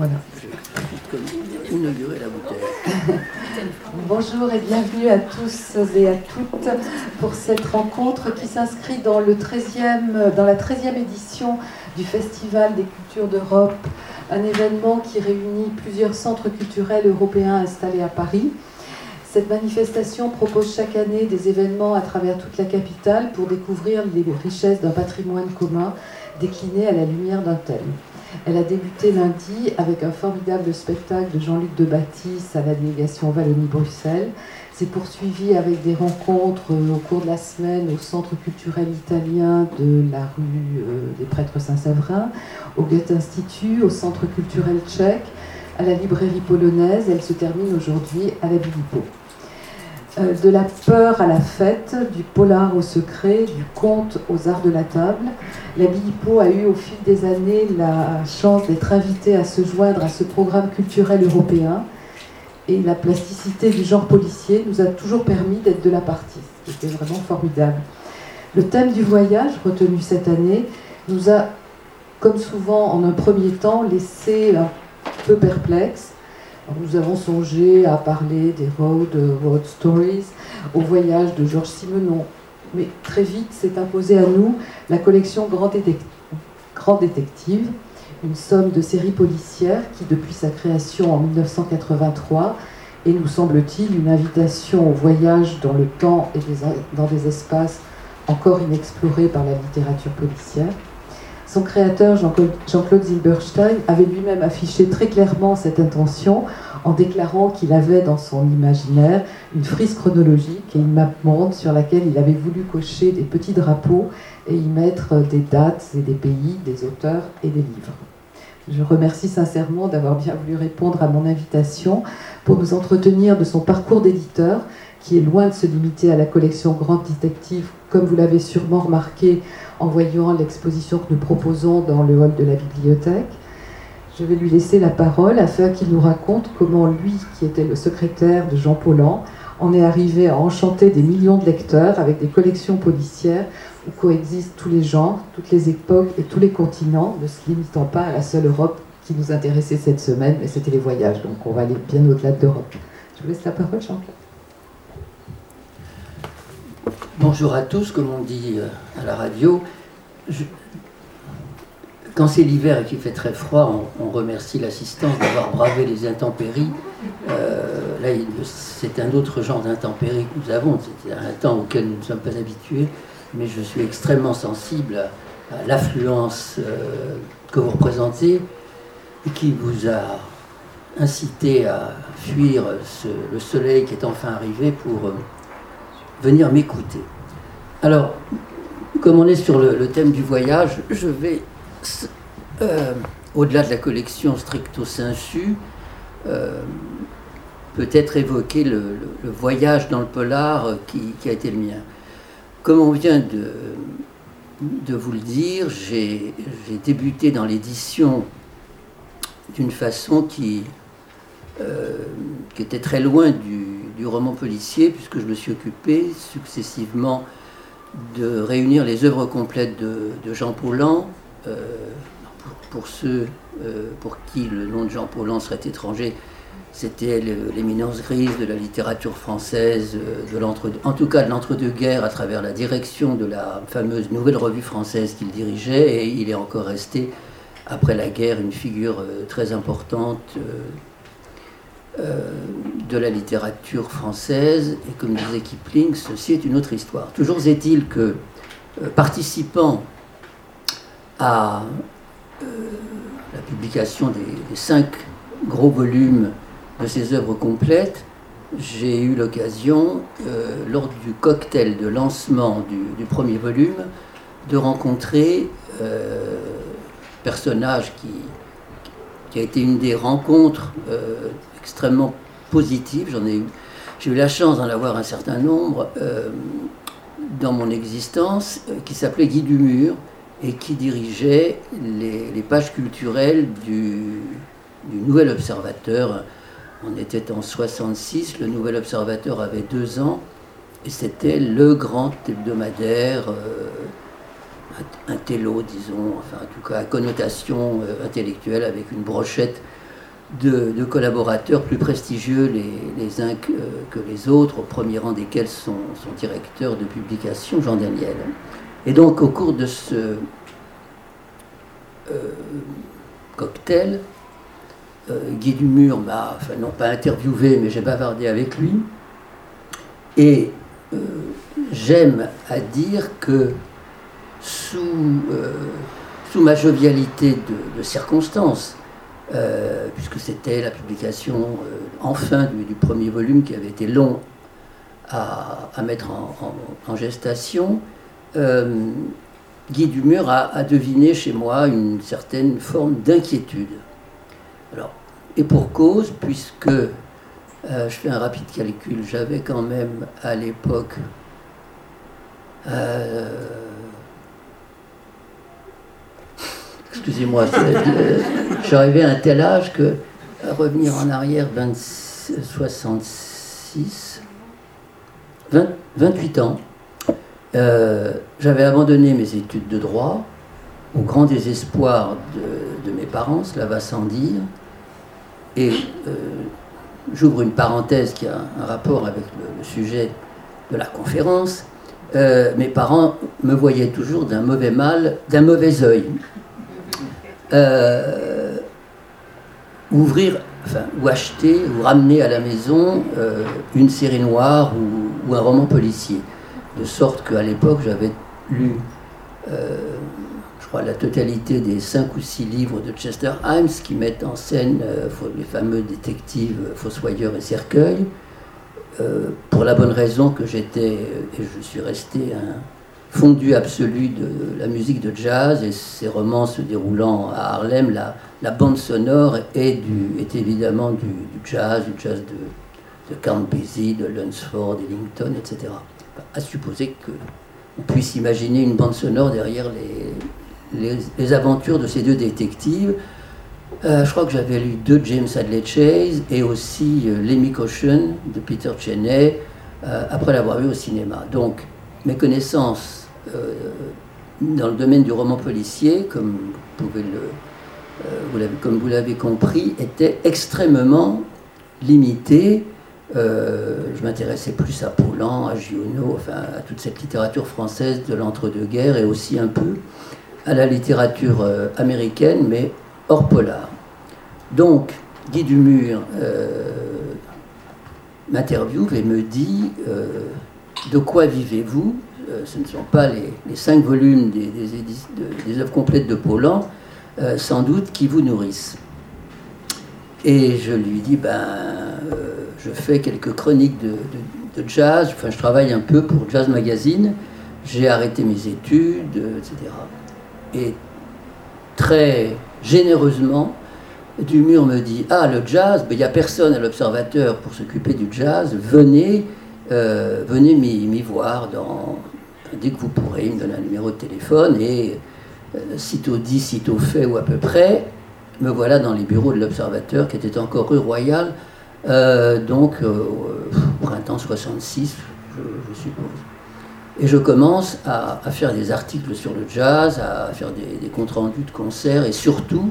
Voilà. Bonjour et bienvenue à tous et à toutes pour cette rencontre qui s'inscrit dans, le 13e, dans la 13e édition du Festival des cultures d'Europe, un événement qui réunit plusieurs centres culturels européens installés à Paris. Cette manifestation propose chaque année des événements à travers toute la capitale pour découvrir les richesses d'un patrimoine commun décliné à la lumière d'un thème. Elle a débuté lundi avec un formidable spectacle de Jean-Luc de Baptiste à la délégation Wallonie-Bruxelles. C'est poursuivi avec des rencontres au cours de la semaine au Centre culturel italien de la rue euh, des Prêtres Saint-Séverin, au Goethe Institut, au Centre culturel tchèque, à la librairie polonaise. Elle se termine aujourd'hui à la Bilipo. Euh, de la peur à la fête, du polar au secret, du conte aux arts de la table. La Bilipo a eu au fil des années la chance d'être invitée à se joindre à ce programme culturel européen. Et la plasticité du genre policier nous a toujours permis d'être de la partie, C'était vraiment formidable. Le thème du voyage, retenu cette année, nous a, comme souvent en un premier temps, laissé un peu perplexes nous avons songé à parler des road, road stories, au voyage de Georges Simenon. Mais très vite s'est imposée à nous la collection Grand, Grand Détective, une somme de séries policières qui, depuis sa création en 1983, est, nous semble-t-il, une invitation au voyage dans le temps et dans des espaces encore inexplorés par la littérature policière. Son créateur, Jean-Claude Zilberstein, avait lui-même affiché très clairement cette intention en déclarant qu'il avait dans son imaginaire une frise chronologique et une map monde sur laquelle il avait voulu cocher des petits drapeaux et y mettre des dates et des pays, des auteurs et des livres. Je remercie sincèrement d'avoir bien voulu répondre à mon invitation pour nous entretenir de son parcours d'éditeur, qui est loin de se limiter à la collection Grand Détective, comme vous l'avez sûrement remarqué en voyant l'exposition que nous proposons dans le hall de la bibliothèque. Je vais lui laisser la parole afin qu'il nous raconte comment lui, qui était le secrétaire de Jean Paulhan, en est arrivé à enchanter des millions de lecteurs avec des collections policières où coexistent tous les genres, toutes les époques et tous les continents, ne se limitant pas à la seule Europe qui nous intéressait cette semaine, mais c'était les voyages, donc on va aller bien au-delà de l'Europe. Je vous laisse la parole, Jean-Claude. Bonjour à tous, comme on dit euh, à la radio. Quand c'est l'hiver et qu'il fait très froid, on, remercie l'assistance d'avoir bravé les intempéries. Euh, là, c'est un autre genre d'intempéries que nous avons. C'est un temps auquel nous ne sommes pas habitués, mais je suis extrêmement sensible à, l'affluence euh, que vous représentez et qui vous a incité à fuir le soleil qui est enfin arrivé pour venir m'écouter. Alors, comme on est sur le, thème du voyage, je vais, euh, au-delà de la collection stricto sensu, euh, peut-être évoquer le, voyage dans le polar qui, a été le mien. Comme on vient de, vous le dire, j'ai débuté dans l'édition d'une façon euh, qui était très loin du, du, roman policier, puisque je me suis occupé successivement de réunir les œuvres complètes de, Jean Paulhan. Euh, pour, ceux euh, pour qui le nom de Jean Paulhan serait étranger, c'était l'éminence grise de la littérature française, de l'entre, en tout cas de l'entre-deux-guerres, à travers la direction de la fameuse Nouvelle Revue française qu'il dirigeait, et il est encore resté, après la guerre, une figure très importante euh, de la littérature française, et comme disait Kipling, ceci est une autre histoire. Toujours est-il que, euh, participant à euh, la publication des, cinq gros volumes de ces œuvres complètes, j'ai eu l'occasion, lors du cocktail de lancement du, premier volume, de rencontrer euh, personnage qui, a été une des rencontres extrêmement positive. J'en ai eu, j'ai eu la chance d'en avoir un certain nombre euh, dans mon existence, euh, qui s'appelait Guy Dumur et qui dirigeait les, pages culturelles du, Nouvel Observateur. On était en 66, le Nouvel Observateur avait deux ans, et c'était le grand hebdomadaire, euh, un télo, disons, enfin en tout cas à connotation intellectuelle, avec une brochette de, collaborateurs plus prestigieux les, uns que, les autres, au premier rang desquels son, son directeur de publication, Jean Daniel. Et donc au cours de ce cocktail, Guy Dumur m'a, enfin non pas interviewé, mais j'ai bavardé avec lui. Et j'aime à dire que sous, euh, sous ma jovialité de, circonstances, euh, puisque c'était la publication euh, enfin du, premier volume qui avait été long à, mettre en, gestation, Guy Dumur a, deviné chez moi une certaine forme d'inquiétude. Et pour cause, puisque je fais un rapide calcul, j'avais quand même à l'époque excusez-moi, j'arrivais à un tel âge que revenir en arrière 66, 28 ans, euh, j'avais abandonné mes études de droit au grand désespoir de, mes parents, cela va sans dire. Et euh, j'ouvre une parenthèse qui a un rapport avec le, sujet de la conférence. Euh, mes parents me voyaient toujours d'un mauvais mal, d'un mauvais œil. Euh, ouvrir, enfin, ou acheter, ou ramener à la maison euh, une série noire ou, un roman policier. De sorte qu'à l'époque, j'avais lu, euh, je crois, la totalité des cinq ou six livres de Chester Himes qui mettent en scène les fameux détectives Fossoyeur et Cercueil. pour la bonne raison que j'étais, et je suis resté un, fondu absolu de la musique de jazz et ses romans se déroulant à Harlem, la, bande sonore est, évidemment du, jazz, du jazz de, de Count Basie, de Lunsford, Ellington, etc. À supposer qu'on puisse imaginer une bande sonore derrière les, les, aventures de ces deux détectives. Euh, je crois que j'avais lu deux James Hadley Chase et aussi euh, Lemmy Caution de Peter Cheney euh, après l'avoir vu au cinéma. Donc mes connaissances dans le domaine du roman policier, comme euh, vous l'avez compris, était extrêmement limité. Euh, je m'intéressais plus à Paulan, à Giono, enfin à toute cette littérature française de l'entre-deux-guerres et aussi un peu à la littérature américaine, mais hors polar. Donc, Guy Dumur m'interviewe et me dit De quoi vivez-vous? Euh, ce ne sont pas les, cinq volumes des, œuvres complètes de Paulan, euh, sans doute, qui vous nourrissent. Et je lui dis, ben, euh, je fais quelques chroniques de, jazz, enfin je travaille un peu pour Jazz Magazine, j'ai arrêté mes études, etc. Et très généreusement, Dumur me dit, ah le jazz, ben, il n'y a personne à l'observateur pour s'occuper du jazz, venez, venez m'y voir dans, dès que vous pourrez, il me donne un numéro de téléphone et euh, sitôt dit, sitôt fait ou à peu près, me voilà dans les bureaux de l'Observateur qui était encore rue Royale, euh, donc euh, printemps 66, je, suppose. Et je commence à, faire des articles sur le jazz, à faire des, comptes rendus de concerts et surtout,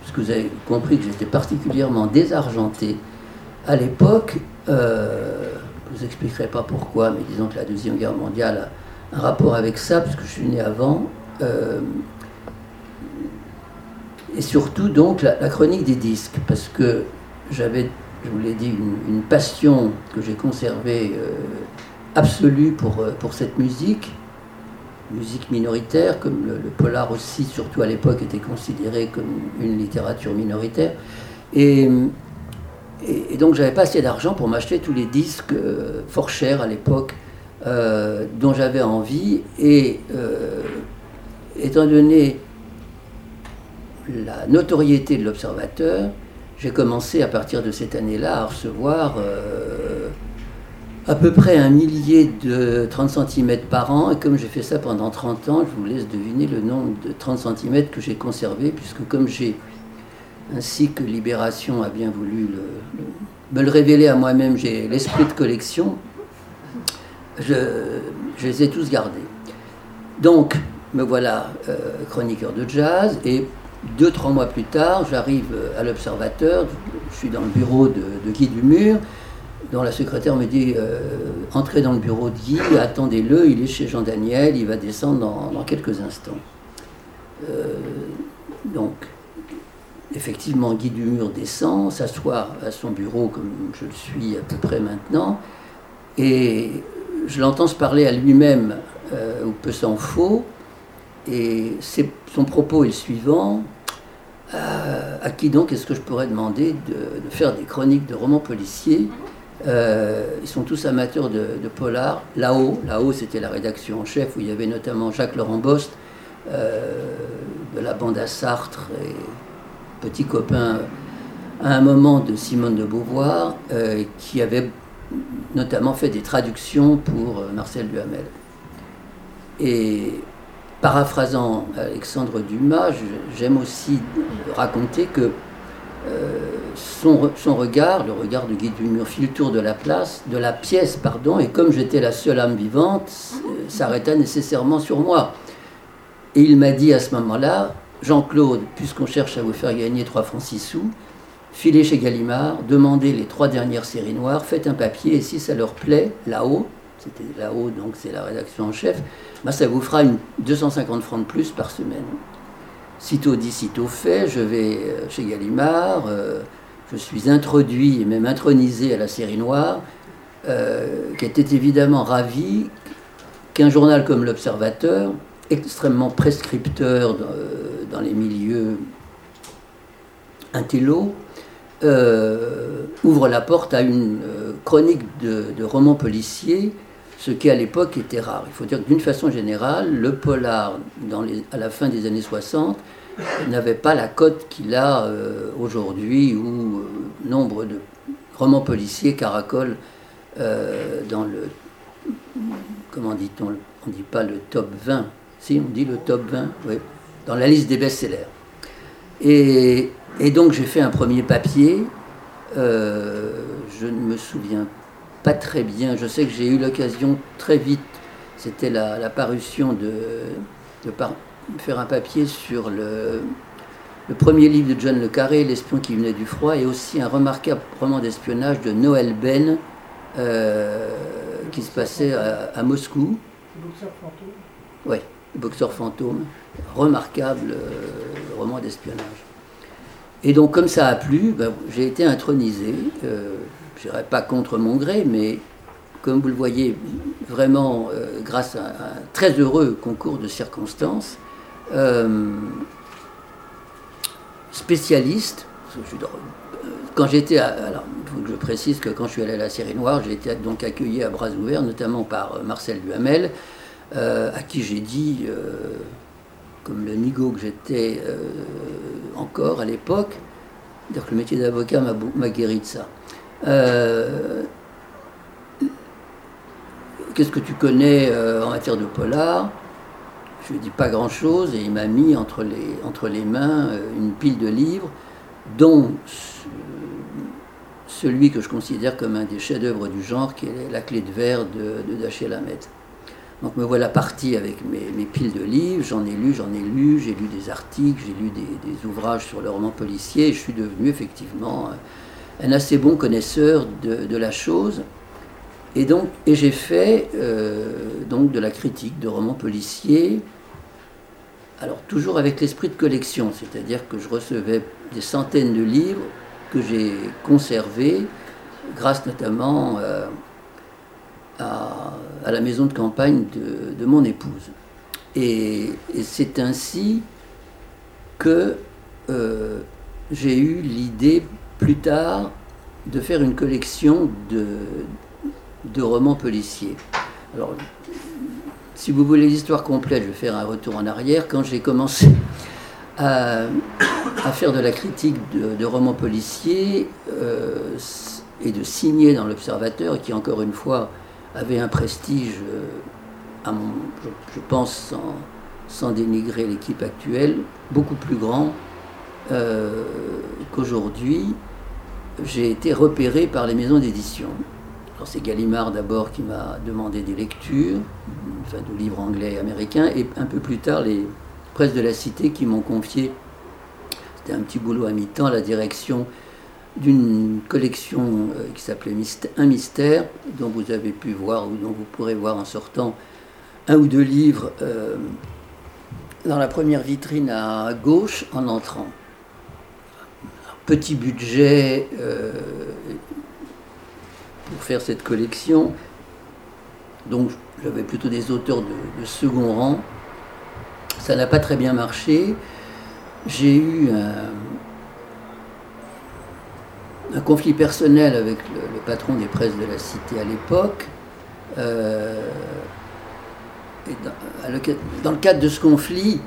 parce que vous avez compris que j'étais particulièrement désargenté à l'époque, je ne vous expliquerai pas pourquoi, mais disons que la Deuxième Guerre mondiale un rapport avec ça, parce que je suis né avant. Euh, et surtout, donc, la, chronique des disques, parce que j'avais, je vous l'ai dit, une, passion que j'ai conservée euh, absolue pour, euh, pour cette musique, musique minoritaire, comme le, polar aussi, surtout à l'époque, était considéré comme une littérature minoritaire. Et, et, donc, j'avais pas assez d'argent pour m'acheter tous les disques fort chers à l'époque euh, dont j'avais envie et euh, étant donné la notoriété de l'observateur, j'ai commencé à partir de cette année-là à recevoir euh, à peu près un millier de 30 cm par an. Et comme j'ai fait ça pendant 30 ans, je vous laisse deviner le nombre de 30 cm que j'ai conservé, puisque comme j'ai, ainsi que Libération a bien voulu me le révéler à moi-même, j'ai l'esprit de collection je, les ai tous gardés. Donc, me voilà euh, chroniqueur de jazz et deux, trois mois plus tard, j'arrive à l'Observateur, je suis dans le bureau de, Guy Dumur, dont la secrétaire me dit euh, Entrez dans le bureau de Guy, attendez-le, il est chez Jean Daniel, il va descendre dans, quelques instants. Euh, donc, effectivement, Guy Dumur descend, s'assoit à son bureau comme je le suis à peu près maintenant, et je l'entends se parler à lui-même, euh, ou peu s'en faut, et son propos est le suivant. Euh, à qui donc est-ce que je pourrais demander de, faire des chroniques de romans policiers? Euh, Ils sont tous amateurs de, polar. Là-haut, là-haut c'était la rédaction en chef où il y avait notamment Jacques Laurent Bost euh, de la bande à Sartre et petit copain à un moment de Simone de Beauvoir qui avait notamment fait des traductions pour Marcel Duhamel. Et paraphrasant Alexandre Dumas, j'aime aussi raconter que euh, son, son, regard, le regard de Guy Dumur, fit le tour de la place, de la pièce, pardon, et comme j'étais la seule âme vivante, euh, s'arrêta nécessairement sur moi. Et il m'a dit à ce moment-là, Jean-Claude, puisqu'on cherche à vous faire gagner 3 francs 6 sous, filez chez Gallimard, demandez les trois dernières séries noires, faites un papier, et si ça leur plaît, là-haut, c'était là-haut, donc c'est la rédaction en chef, bah, ça vous fera une 250 francs de plus par semaine. Sitôt dit, sitôt fait, je vais euh, chez Gallimard, euh, je suis introduit et même intronisé à la série noire, euh, qui était évidemment ravi qu'un journal comme l'Observateur, extrêmement prescripteur dans, les milieux intello, ouvre la porte à une chronique de, romans policiers ce qui à l'époque était rare. Il faut dire que d'une façon générale, le polar, à la fin des années 60, n'avait pas la cote qu'il a euh, aujourd'hui, où euh, nombre de romans policiers caracolent euh, dans le. Comment dit-on On ne dit pas le top 20. Si, on dit le top 20, oui. Dans la liste des best-sellers. Et, et, donc j'ai fait un premier papier. je ne me souviens pas très bien. Je sais que j'ai eu l'occasion très vite, c'était la, parution de, de, faire un papier sur le, le, premier livre de John Le Carré, L'espion qui venait du froid, et aussi un remarquable roman d'espionnage de Noël Ben euh, qui se passait à, Moscou. Boxeur fantôme Oui, Boxeur fantôme. Remarquable euh, roman d'espionnage. Et donc, comme ça a plu, ben, j'ai été intronisé. Euh, je dirais pas contre mon gré, mais comme vous le voyez, vraiment euh, grâce à un très heureux concours de circonstances, euh, spécialiste, quand j'étais, alors faut que je précise que quand je suis allé à la série noire, j'ai été donc accueilli à bras ouverts, notamment par euh, Marcel Duhamel, à qui j'ai dit, comme le nigo que j'étais encore à l'époque, dire que le métier d'avocat m'a guéri de ça. Euh, qu'est-ce que tu connais euh, en matière de polar? Je lui dit pas grand-chose et il m'a mis entre les, entre les mains euh, une pile de livres, dont celui que je considère comme un des chefs-d'œuvre du genre, qui est La clé de verre de, de Hammett. Donc me voilà parti avec mes, piles de livres, j'en ai lu, j'en ai lu, j'ai lu des articles, j'ai lu des, ouvrages sur le roman policier, et je suis devenu effectivement un assez bon connaisseur de, la chose. Et donc, et j'ai fait euh, donc de la critique de romans policiers, alors toujours avec l'esprit de collection, c'est-à-dire que je recevais des centaines de livres que j'ai conservés, grâce notamment euh, à, la maison de campagne de, mon épouse. Et, c'est ainsi que euh, j'ai eu l'idée plus tard de faire une collection de, de romans policiers. Alors, si vous voulez l'histoire complète, je vais faire un retour en arrière. Quand j'ai commencé à, à, faire de la critique de, romans policiers euh, et de signer dans l'Observateur, qui encore une fois avait un prestige, euh, je, pense sans, dénigrer l'équipe actuelle, beaucoup plus grand euh, qu'aujourd'hui, j'ai été repéré par les maisons d'édition. C'est Gallimard d'abord qui m'a demandé des lectures, enfin de livres anglais et américains, et un peu plus tard les presses de la cité qui m'ont confié c'était un petit boulot à mi-temps la direction d'une collection qui s'appelait Un mystère, dont vous avez pu voir ou dont vous pourrez voir en sortant un ou deux livres dans la première vitrine à gauche en entrant. Petit budget pour faire cette collection. Donc j'avais plutôt des auteurs de, second rang. Ça n'a pas très bien marché. J'ai eu un, conflit personnel avec le, patron des presses de la cité à l'époque. Euh, dans, le cadre de ce conflit,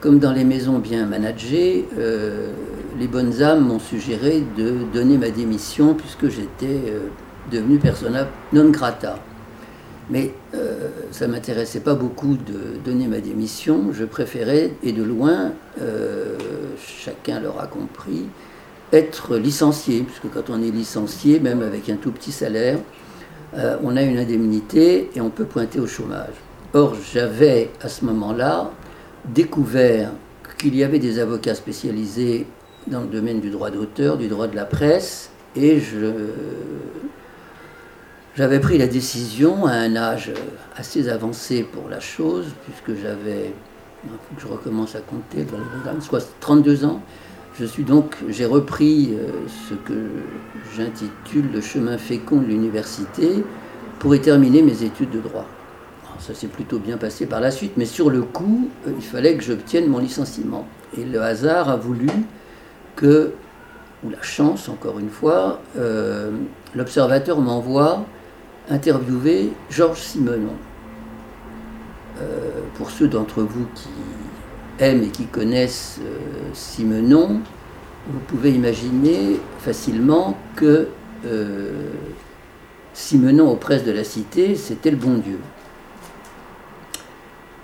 comme dans les maisons bien managées, euh, les bonnes âmes m'ont suggéré de donner ma démission puisque j'étais euh, devenu persona non grata. Mais ça ne m'intéressait pas beaucoup de donner ma démission. Je préférais, et de loin, chacun l'aura compris, être licencié, puisque quand on est licencié, même avec un tout petit salaire, euh, on a une indemnité et on peut pointer au chômage. Or, j'avais à ce moment-là découvert qu'il y avait des avocats spécialisés dans le domaine du droit d'auteur, du droit de la presse, et je j'avais pris la décision à un âge assez avancé pour la chose, puisque j'avais, je recommence à compter, dans les soit 32 ans. Je suis donc, j'ai repris euh, ce que j'intitule le chemin fécond de l'université pour y terminer mes études de droit. ça s'est plutôt bien passé par la suite, mais sur le coup, euh, il fallait que j'obtienne mon licenciement. Et le hasard a voulu que, ou la chance encore une fois, euh, l'observateur m'envoie interviewé Georges Simenon. Pour ceux d'entre vous qui aiment et qui connaissent euh, Simenon, vous pouvez imaginer facilement que euh, Simenon aux presses de la cité, c'était le bon Dieu.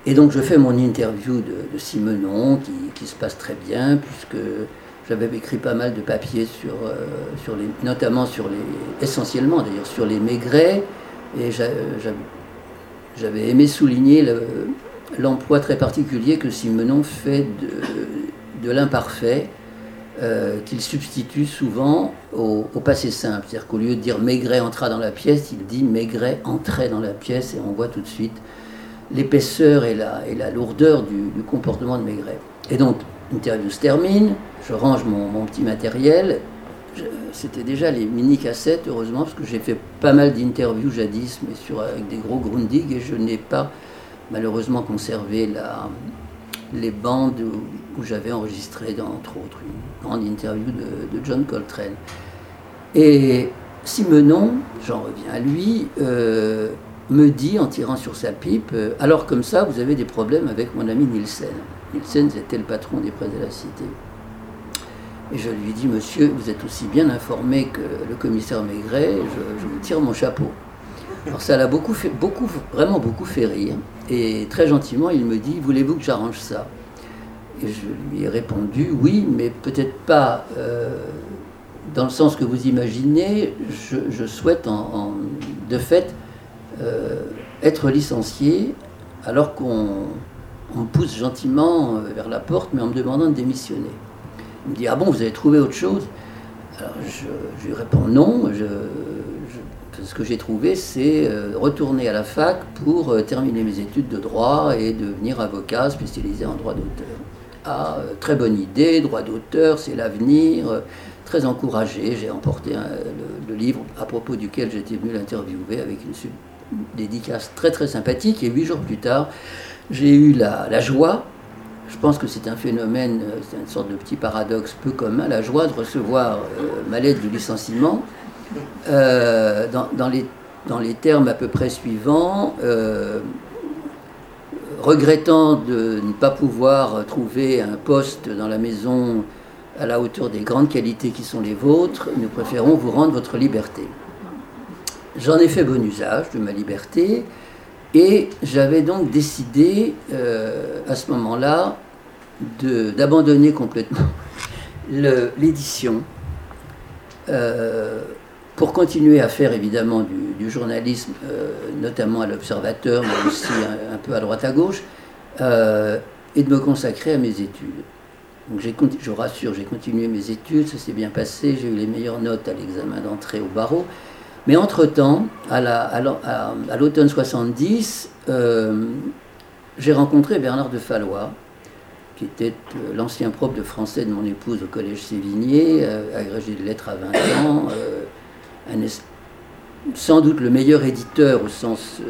Et donc je fais mon interview de, Simenon, qui, se passe très bien, puisque j'avais écrit pas mal de papiers sur, euh, sur les, notamment sur les, essentiellement d'ailleurs sur les Maigret, et j'avais aimé souligner l'emploi très particulier que Simenon fait de, l'imparfait, euh, qu'il substitue souvent au, passé simple. C'est-à-dire qu'au lieu de dire Maigret entra dans la pièce, il dit Maigret entrait dans la pièce, et on voit tout de suite l'épaisseur et la, lourdeur du, du comportement de Maigret. Et donc, l'interview se termine, je range mon, petit matériel. C'était déjà les mini-cassettes, heureusement, parce que j'ai fait pas mal d'interviews jadis, mais sur, avec des gros Grundig, et je n'ai pas malheureusement conservé les bandes où, j'avais enregistré, entre autres, une grande interview de, John Coltrane. Et Simenon, j'en reviens à lui, euh, me dit en tirant sur sa pipe euh, Alors, comme ça, vous avez des problèmes avec mon ami Nielsen. Nielsen, c'était le patron des presses de la cité. Et je lui dis, monsieur, vous êtes aussi bien informé que le commissaire Maigret, je, vous tire mon chapeau. Alors ça l'a beaucoup fait, beaucoup, vraiment beaucoup fait rire. Et très gentiment, il me dit, voulez-vous que j'arrange ça? Et je lui ai répondu, oui, mais peut-être pas euh, dans le sens que vous imaginez. Je, souhaite en, de fait euh, être licencié alors qu'on pousse gentiment vers la porte, mais en me demandant de démissionner. Il me dit Ah bon, vous avez trouvé autre chose? Alors je, lui réponds Non. Ce que j'ai trouvé, c'est euh, retourner à la fac pour euh, terminer mes études de droit et devenir avocat spécialisé en droit d'auteur. Ah, euh, très bonne idée, droit d'auteur, c'est l'avenir. Très encouragé, j'ai emporté le, livre à propos duquel j'étais venu l'interviewer avec une, dédicace très très sympathique. Et huit jours plus tard, j'ai eu la joie je pense que c'est un phénomène, c'est une sorte de petit paradoxe peu commun, la joie de recevoir ma lettre de licenciement euh, dans, les, termes à peu près suivants, regrettant de ne pas pouvoir trouver un poste dans la maison à la hauteur des grandes qualités qui sont les vôtres, nous préférons vous rendre votre liberté. J'en ai fait bon usage de ma liberté et j'avais donc décidé à ce moment-là d'abandonner complètement l'édition euh, pour continuer à faire évidemment du, journalisme, euh, notamment à l'Observateur, mais aussi un, peu à droite à gauche, euh, et de me consacrer à mes études. Donc je rassure, j'ai continué mes études, ça s'est bien passé, j'ai eu les meilleures notes à l'examen d'entrée au barreau. Mais entre-temps, à, l'automne 70, euh, j'ai rencontré Bernard de Fallois, qui était l'ancien prof de français de mon épouse au collège Sévigné, agrégé de lettres à 20 ans, sans doute le meilleur éditeur au sens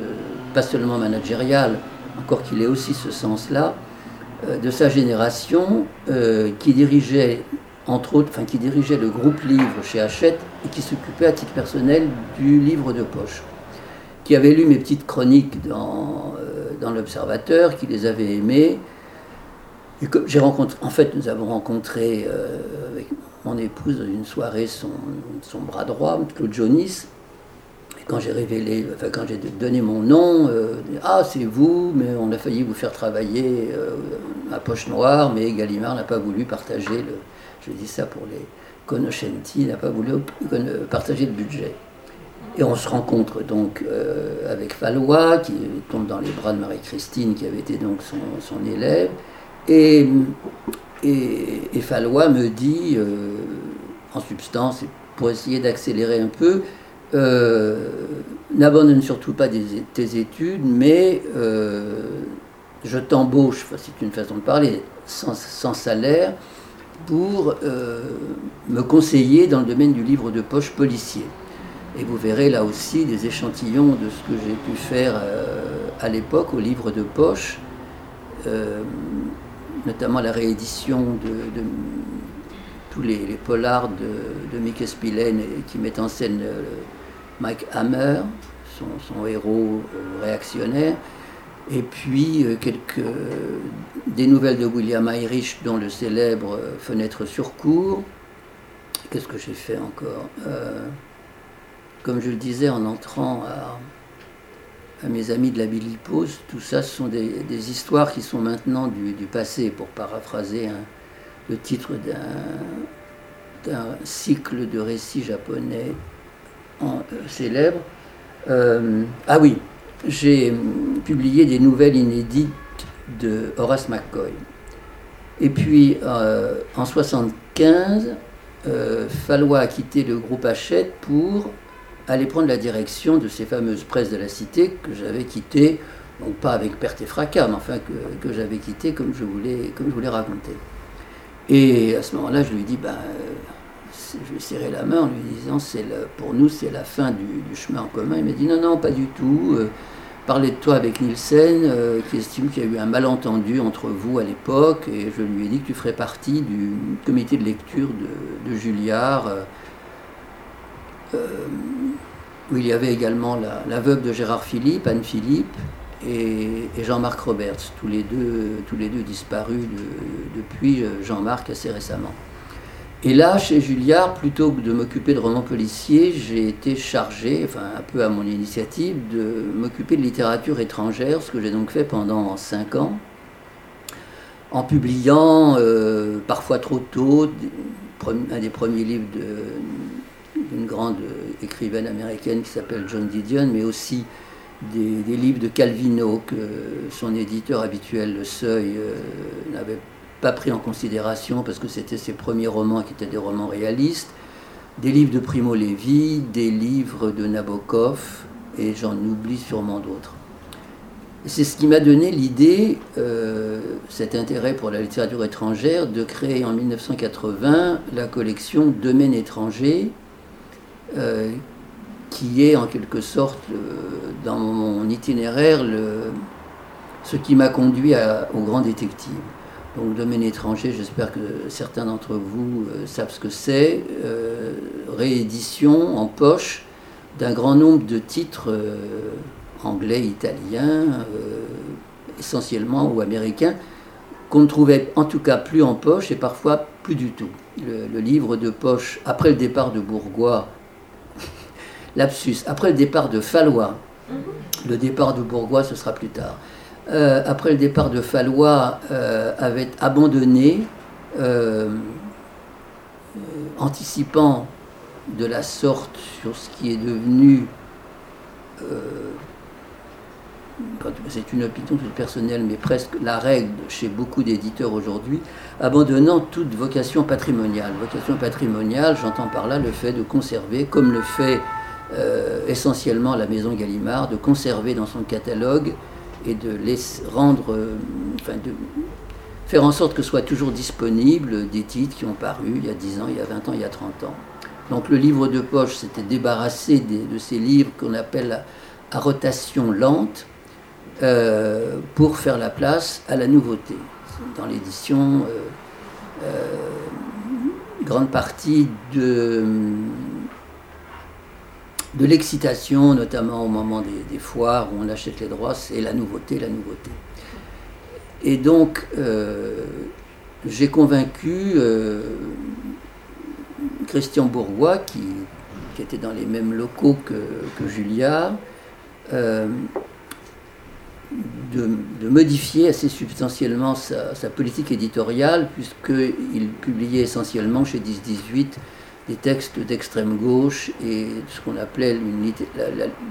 pas seulement managérial, encore qu'il ait aussi ce sens-là, de sa génération, qui dirigeait entre autres, enfin, qui dirigeait le groupe livre chez Hachette et qui s'occupait à titre personnel du livre de poche, qui avait lu mes petites chroniques dans, euh, dans l'Observateur, qui les avait aimées. Et j'ai rencontré, en fait, nous avons rencontré euh, avec mon épouse dans une soirée son, son bras droit, Claude Jonis. Et quand j'ai révélé, enfin, quand j'ai donné mon nom, euh, ah, c'est vous, mais on a failli vous faire travailler à poche noire, mais Gallimard n'a pas voulu partager le, je dis ça pour les conoscenti, n'a pas voulu partager le budget. Et on se rencontre donc euh, avec Fallois, qui tombe dans les bras de Marie-Christine, qui avait été donc son, élève. Et, et, Fallois me dit, euh, en substance, pour essayer d'accélérer un peu, euh, n'abandonne surtout pas tes études, mais je t'embauche, c'est une façon de parler, sans salaire, pour euh, me conseiller dans le domaine du livre de poche policier. Et vous verrez là aussi des échantillons de ce que j'ai pu faire euh, à l'époque au livre de poche, euh, notamment la réédition de, tous les, polars de, de Spillane qui met en scène Mike Hammer, son héros réactionnaire, et puis euh, quelques, des nouvelles de William Irish, dont le célèbre euh, Fenêtre sur cour. Qu'est-ce que j'ai fait encore euh, Comme je le disais en entrant à, mes amis de la Bilipose, tout ça ce sont des, histoires qui sont maintenant du, passé, pour paraphraser le titre d'un cycle de récits japonais célèbre. ah oui, j'ai publié des nouvelles inédites de Horace McCoy. Et puis euh, en 1975, euh, Fallois a quitté le groupe Hachette pour aller prendre la direction de ces fameuses presses de la cité que j'avais quittées, donc pas avec perte et fracas, mais enfin que, j'avais quitté comme je voulais, comme je voulais raconter. Et à ce moment-là, je lui dis, ben, je lui ai serré la main en lui disant, c'est pour nous, c'est la fin du, chemin en commun. Il m'a dit, non, non, pas du tout. Euh, parler de toi avec Nielsen, euh, qui estime qu'il y a eu un malentendu entre vous à l'époque, et je lui ai dit que tu ferais partie du comité de lecture de, Julliard, euh, euh, où il y avait également la, veuve de Gérard Philippe, Anne Philippe, et, Jean-Marc Roberts, tous les deux, tous les deux disparus depuis Jean-Marc assez récemment. Et là, chez Julliard, plutôt que de m'occuper de romans policiers, j'ai été chargé, enfin un peu à mon initiative, de m'occuper de littérature étrangère, ce que j'ai donc fait pendant cinq ans, en publiant euh, parfois trop tôt un des premiers livres d'une grande écrivaine américaine qui s'appelle John Didion, mais aussi des, livres de Calvino que son éditeur habituel, Le Seuil, euh, n'avait pas pris en considération parce que c'était ses premiers romans qui étaient des romans réalistes, des livres de Primo Levi, des livres de Nabokov, et j'en oublie sûrement d'autres. C'est ce qui m'a donné l'idée, euh, cet intérêt pour la littérature étrangère, de créer en 1980 la collection Domaine étranger, euh, qui est en quelque sorte euh, dans mon itinéraire le, ce qui m'a conduit au grand détective. Donc, domaine étranger, j'espère que certains d'entre vous euh, savent ce que c'est. Réédition en poche d'un grand nombre de titres anglais, italiens, essentiellement ou américains, qu'on ne trouvait en tout cas plus en poche et parfois plus du tout. Le, livre de poche, après le départ de Bourgois, lapsus, après le départ de Fallois, le départ de Bourgois, ce sera plus tard. Euh, après le départ de Fallois, euh, avait abandonné, euh, anticipant de la sorte sur ce qui est devenu c'est une opinion personnelle, mais presque la règle chez beaucoup d'éditeurs aujourd'hui, abandonnant toute vocation patrimoniale. Vocation patrimoniale, j'entends par là le fait de conserver, comme le fait essentiellement la maison Gallimard, de conserver dans son catalogue et de les rendre, euh, enfin de faire en sorte que soient toujours disponibles des titres qui ont paru il y a 10 ans, il y a 20 ans, il y a 30 ans. Donc le livre de poche s'était débarrassé de, ces livres qu'on appelle à, rotation lente euh, pour faire la place à la nouveauté. Dans l'édition, grande partie de de l'excitation, notamment au moment des, foires où on achète les droits, c'est la nouveauté, la nouveauté. Et donc, euh, j'ai convaincu euh, Christian Bourgois, qui, était dans les mêmes locaux que, Julia, euh, de, modifier assez substantiellement sa, sa politique éditoriale, puisqu'il publiait essentiellement chez 10-18 des textes d'extrême gauche et ce qu'on appelait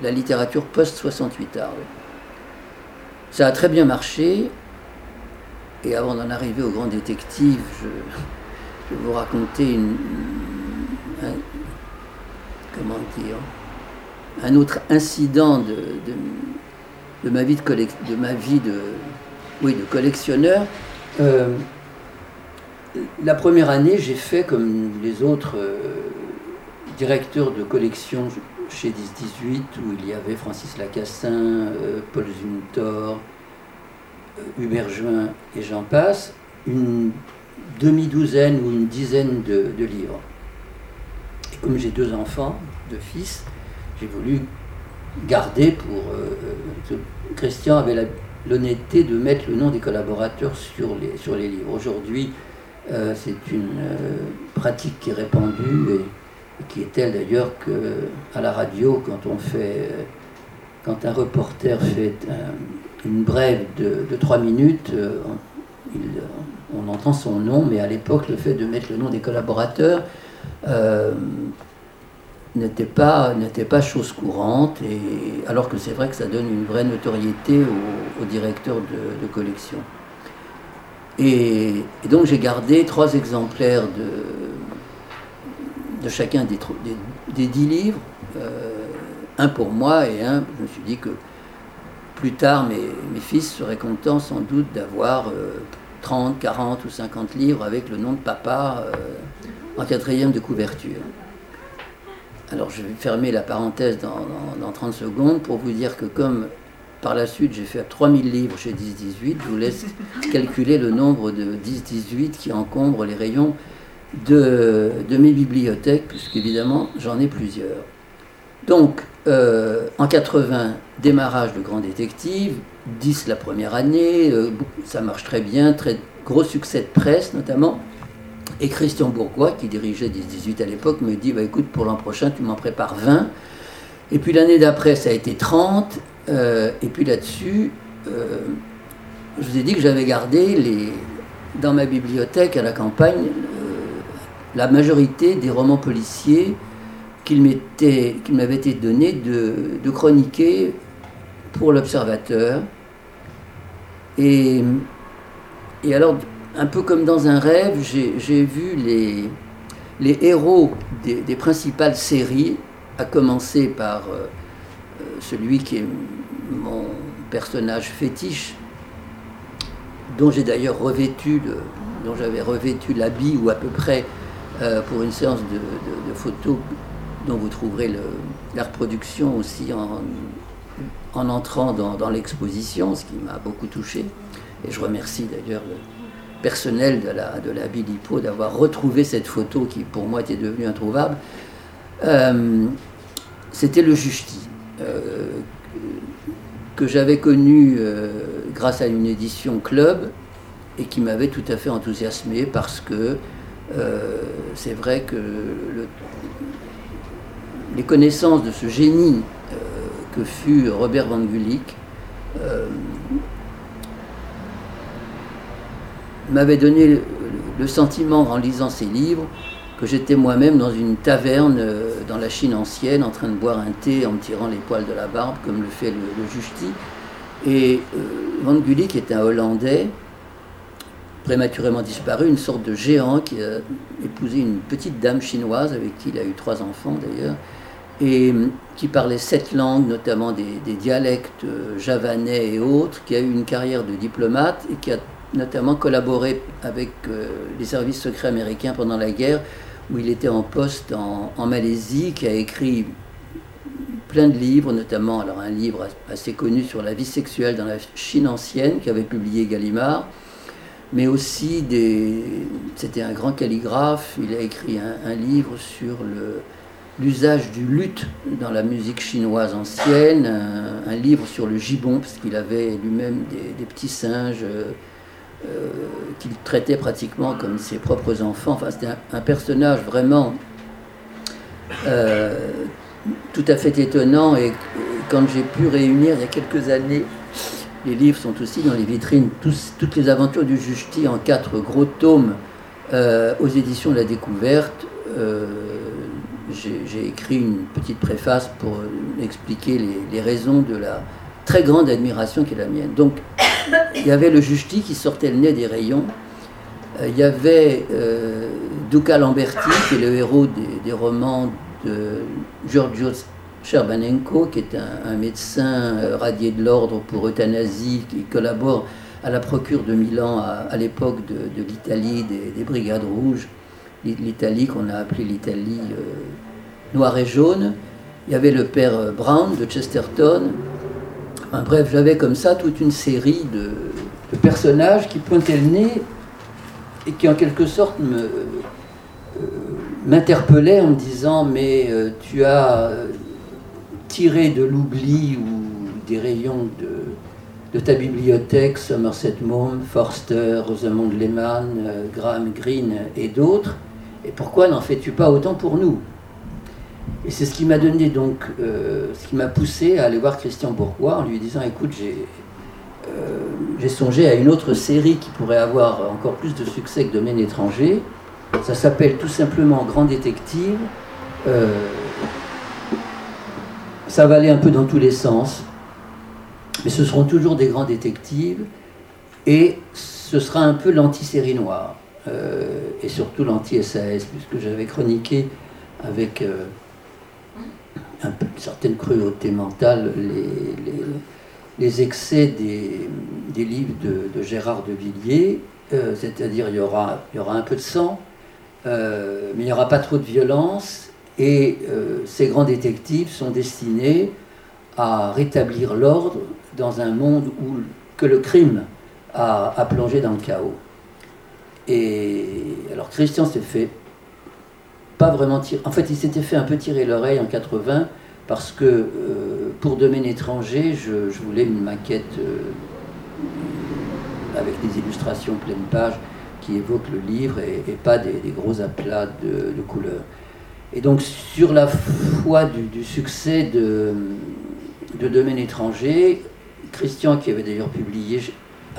la, littérature post-68 art. Ça a très bien marché, et avant d'en arriver au grand détective, je, vais vous raconter une, un, comment dire, un autre incident de, ma vie de collectionneur. Euh, la première année, j'ai fait comme les autres euh, directeurs de collection chez 10-18, où il y avait Francis Lacassin, euh, Paul Zumthor, euh, Hubert Juin et j'en passe, une demi-douzaine ou une dizaine de, livres. Et comme j'ai deux enfants, deux fils, j'ai voulu garder pour... Christian avait l'honnêteté de mettre le nom des collaborateurs sur les, sur les livres. Aujourd'hui, euh, c'est une euh, pratique qui est répandue et, qui est telle d'ailleurs qu'à la radio, quand on fait, euh, quand un reporter fait une brève de, trois minutes, on, entend son nom, mais à l'époque, le fait de mettre le nom des collaborateurs n'était pas, pas chose courante, et, alors que c'est vrai que ça donne une vraie notoriété au, directeur de collection. Et, donc j'ai gardé trois exemplaires de, de chacun des, dix livres, euh, un pour moi et un, je me suis dit que plus tard mes, mes fils seraient contents sans doute d'avoir 30, euh, 40 ou 50 livres avec le nom de papa euh, en quatrième de couverture. Alors je vais fermer la parenthèse dans, dans 30 secondes pour vous dire que comme par la suite, j'ai fait 3000 livres chez 10-18. Je vous laisse calculer le nombre de 10-18 qui encombrent les rayons de, mes bibliothèques, puisqu'évidemment, j'en ai plusieurs. Donc, euh, en 80, démarrage de Grand Détective, 10 la première année, euh, ça marche très bien, très gros succès de presse notamment. Et Christian Bourgois, qui dirigeait 10-18 à l'époque, me dit bah, écoute, pour l'an prochain, tu m'en prépares 20. Et puis l'année d'après, ça a été 30. Euh, et puis là-dessus, euh, je vous ai dit que j'avais gardé les, dans ma bibliothèque à la campagne euh, la majorité des romans policiers qu'il m'avait été donné de, chroniquer pour l'observateur. Et, et, alors, un peu comme dans un rêve, j'ai vu les, les héros des, principales séries, à commencer par celui qui est mon personnage fétiche, dont j'ai d'ailleurs revêtu, dont j'avais revêtu l'habit ou à peu près euh, pour une séance de, photos dont vous trouverez la reproduction aussi en, en entrant dans, l'exposition, ce qui m'a beaucoup touché. Et je remercie d'ailleurs le personnel de la, de d'avoir retrouvé cette photo qui pour moi était devenue introuvable. Euh, c'était le Justi. Euh, que j'avais connu euh, grâce à une édition club et qui m'avait tout à fait enthousiasmé parce que euh, c'est vrai que les connaissances de ce génie que fut Robert Van Gulik m'avaient donné le sentiment en lisant ses livres que j'étais moi-même dans une taverne euh, dans la Chine ancienne en train de boire un thé en me tirant les poils de la barbe comme le fait le, Justi. Et Van Gulik est un Hollandais prématurément disparu, une sorte de géant qui a épousé une petite dame chinoise avec qui il a eu trois enfants d'ailleurs, et qui parlait sept langues, notamment des, dialectes javanais et autres, qui a eu une carrière de diplomate et qui a notamment collaboré avec les services secrets américains pendant la guerre, où il était en poste en, Malaisie, qui a écrit plein de livres, notamment alors un livre assez connu sur la vie sexuelle dans la Chine ancienne, qui avait publié Gallimard, mais aussi des. C'était un grand calligraphe, il a écrit un, livre sur l'usage du luth dans la musique chinoise ancienne, un, livre sur le gibbon, parce qu'il avait lui-même des, petits singes euh, qu'il traitait pratiquement comme ses propres enfants. Enfin, c'était un, personnage vraiment euh, tout à fait étonnant. Et quand j'ai pu réunir il y a quelques années, les livres sont aussi dans les vitrines, toutes les aventures du Justi en quatre gros tomes euh, aux éditions de la découverte. Euh, j'ai écrit une petite préface pour expliquer les, raisons de la très grande admiration qui est la mienne. Donc, il y avait le Justi qui sortait le nez des rayons. Euh, il y avait Duca Lamberti, qui est le héros des, romans de Giorgio Sherbanenko, qui est un, médecin euh, radié de l'ordre pour euthanasie, qui collabore à la procure de Milan à, l'époque de, l'Italie des, Brigades Rouges, l'Italie qu'on a appelée l'Italie euh, noire et jaune. Il y avait le père euh, Brown de Chesterton. Bref, j'avais comme ça toute une série de, personnages qui pointaient le nez et qui en quelque sorte me, m'interpellaient en me disant mais tu as tiré de l'oubli ou des rayons de, ta bibliothèque, Somerset Maugham, Forster, Rosamond Lehman, euh, Graham Greene et d'autres, et pourquoi n'en fais-tu pas autant pour nous? Et c'est ce qui m'a donné donc, euh, ce qui m'a poussé à aller voir Christian Bourgois en lui disant écoute, euh, j'ai songé à une autre série qui pourrait avoir encore plus de succès que Domaine étranger. Ça s'appelle tout simplement Grand Détective. Ça va aller un peu dans tous les sens, mais ce seront toujours des grands détectives, et ce sera un peu l'anti-série noire, euh, et surtout l'anti-SAS, puisque j'avais chroniqué avec euh, une certaine cruauté mentale les, excès des, livres de, Gérard de Villiers, euh, c'est-à-dire il y aura, un peu de sang, mais il n'y aura pas trop de violence, et euh, ces grands détectives sont destinés à rétablir l'ordre dans un monde où que le crime a, plongé dans le chaos. Et alors Christian s'est fait pas vraiment tirer. En fait, il s'était fait un peu tirer l'oreille en 80 parce que euh, pour Domaine étranger, je, voulais une maquette euh, avec des illustrations pleine page qui évoquent le livre et, pas des, gros aplats de, couleurs. Et donc sur la foi du, succès de, de Domaine étranger, Christian, qui avait d'ailleurs publié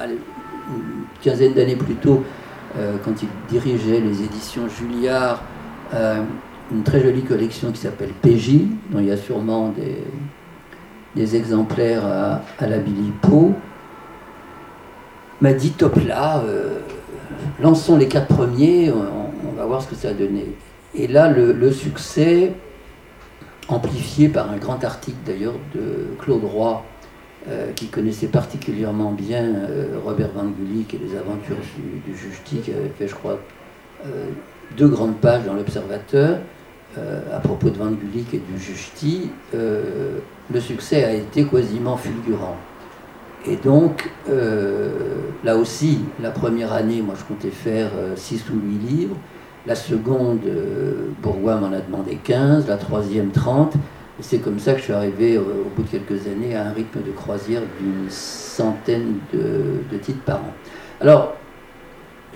une quinzaine d'années plus tôt, euh, quand il dirigeait les éditions Julliard, euh, une très jolie collection qui s'appelle PJ, dont il y a sûrement des, des exemplaires à, la Billy m'a dit top là, euh, lançons les quatre premiers, on, va voir ce que ça a donné. Et là, le, succès, amplifié par un grand article d'ailleurs de Claude Roy, euh, qui connaissait particulièrement bien Robert Van Gulik et les aventures du, du qui avait fait, je crois, deux grandes pages dans l'Observateur à propos de Van Gulik et du Justi, le succès a été quasiment fulgurant. Et donc, là aussi, la première année, moi je comptais faire six ou huit livres. La seconde, euh, Bourgois m'en a demandé 15, la troisième 30. Et c'est comme ça que je suis arrivé au, bout de quelques années à un rythme de croisière d'une centaine de, titres par an. Alors,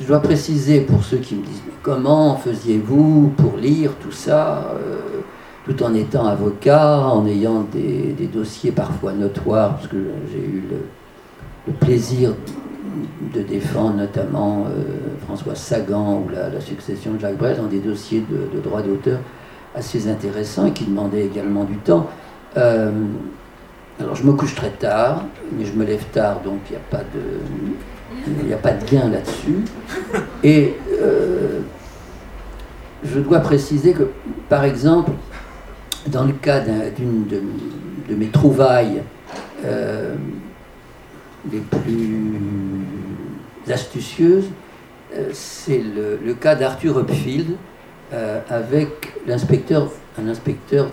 je dois préciser pour ceux qui me disent mais comment faisiez-vous pour lire tout ça euh, tout en étant avocat, en ayant des, dossiers parfois notoires, parce que j'ai eu le plaisir de défendre notamment euh, François Sagan ou la, succession de Jacques Brel dans des dossiers de, droit d'auteur assez intéressants et qui demandaient également du temps. Euh, alors je me couche très tard, mais je me lève tard, donc il n'y a pas de, il a pas de gain là-dessus. Et euh, je dois préciser que, par exemple, dans le cas d'une de, mes trouvailles euh, les plus astucieuses, euh, c'est le, cas d'Arthur Upfield avec l'inspecteur, un inspecteur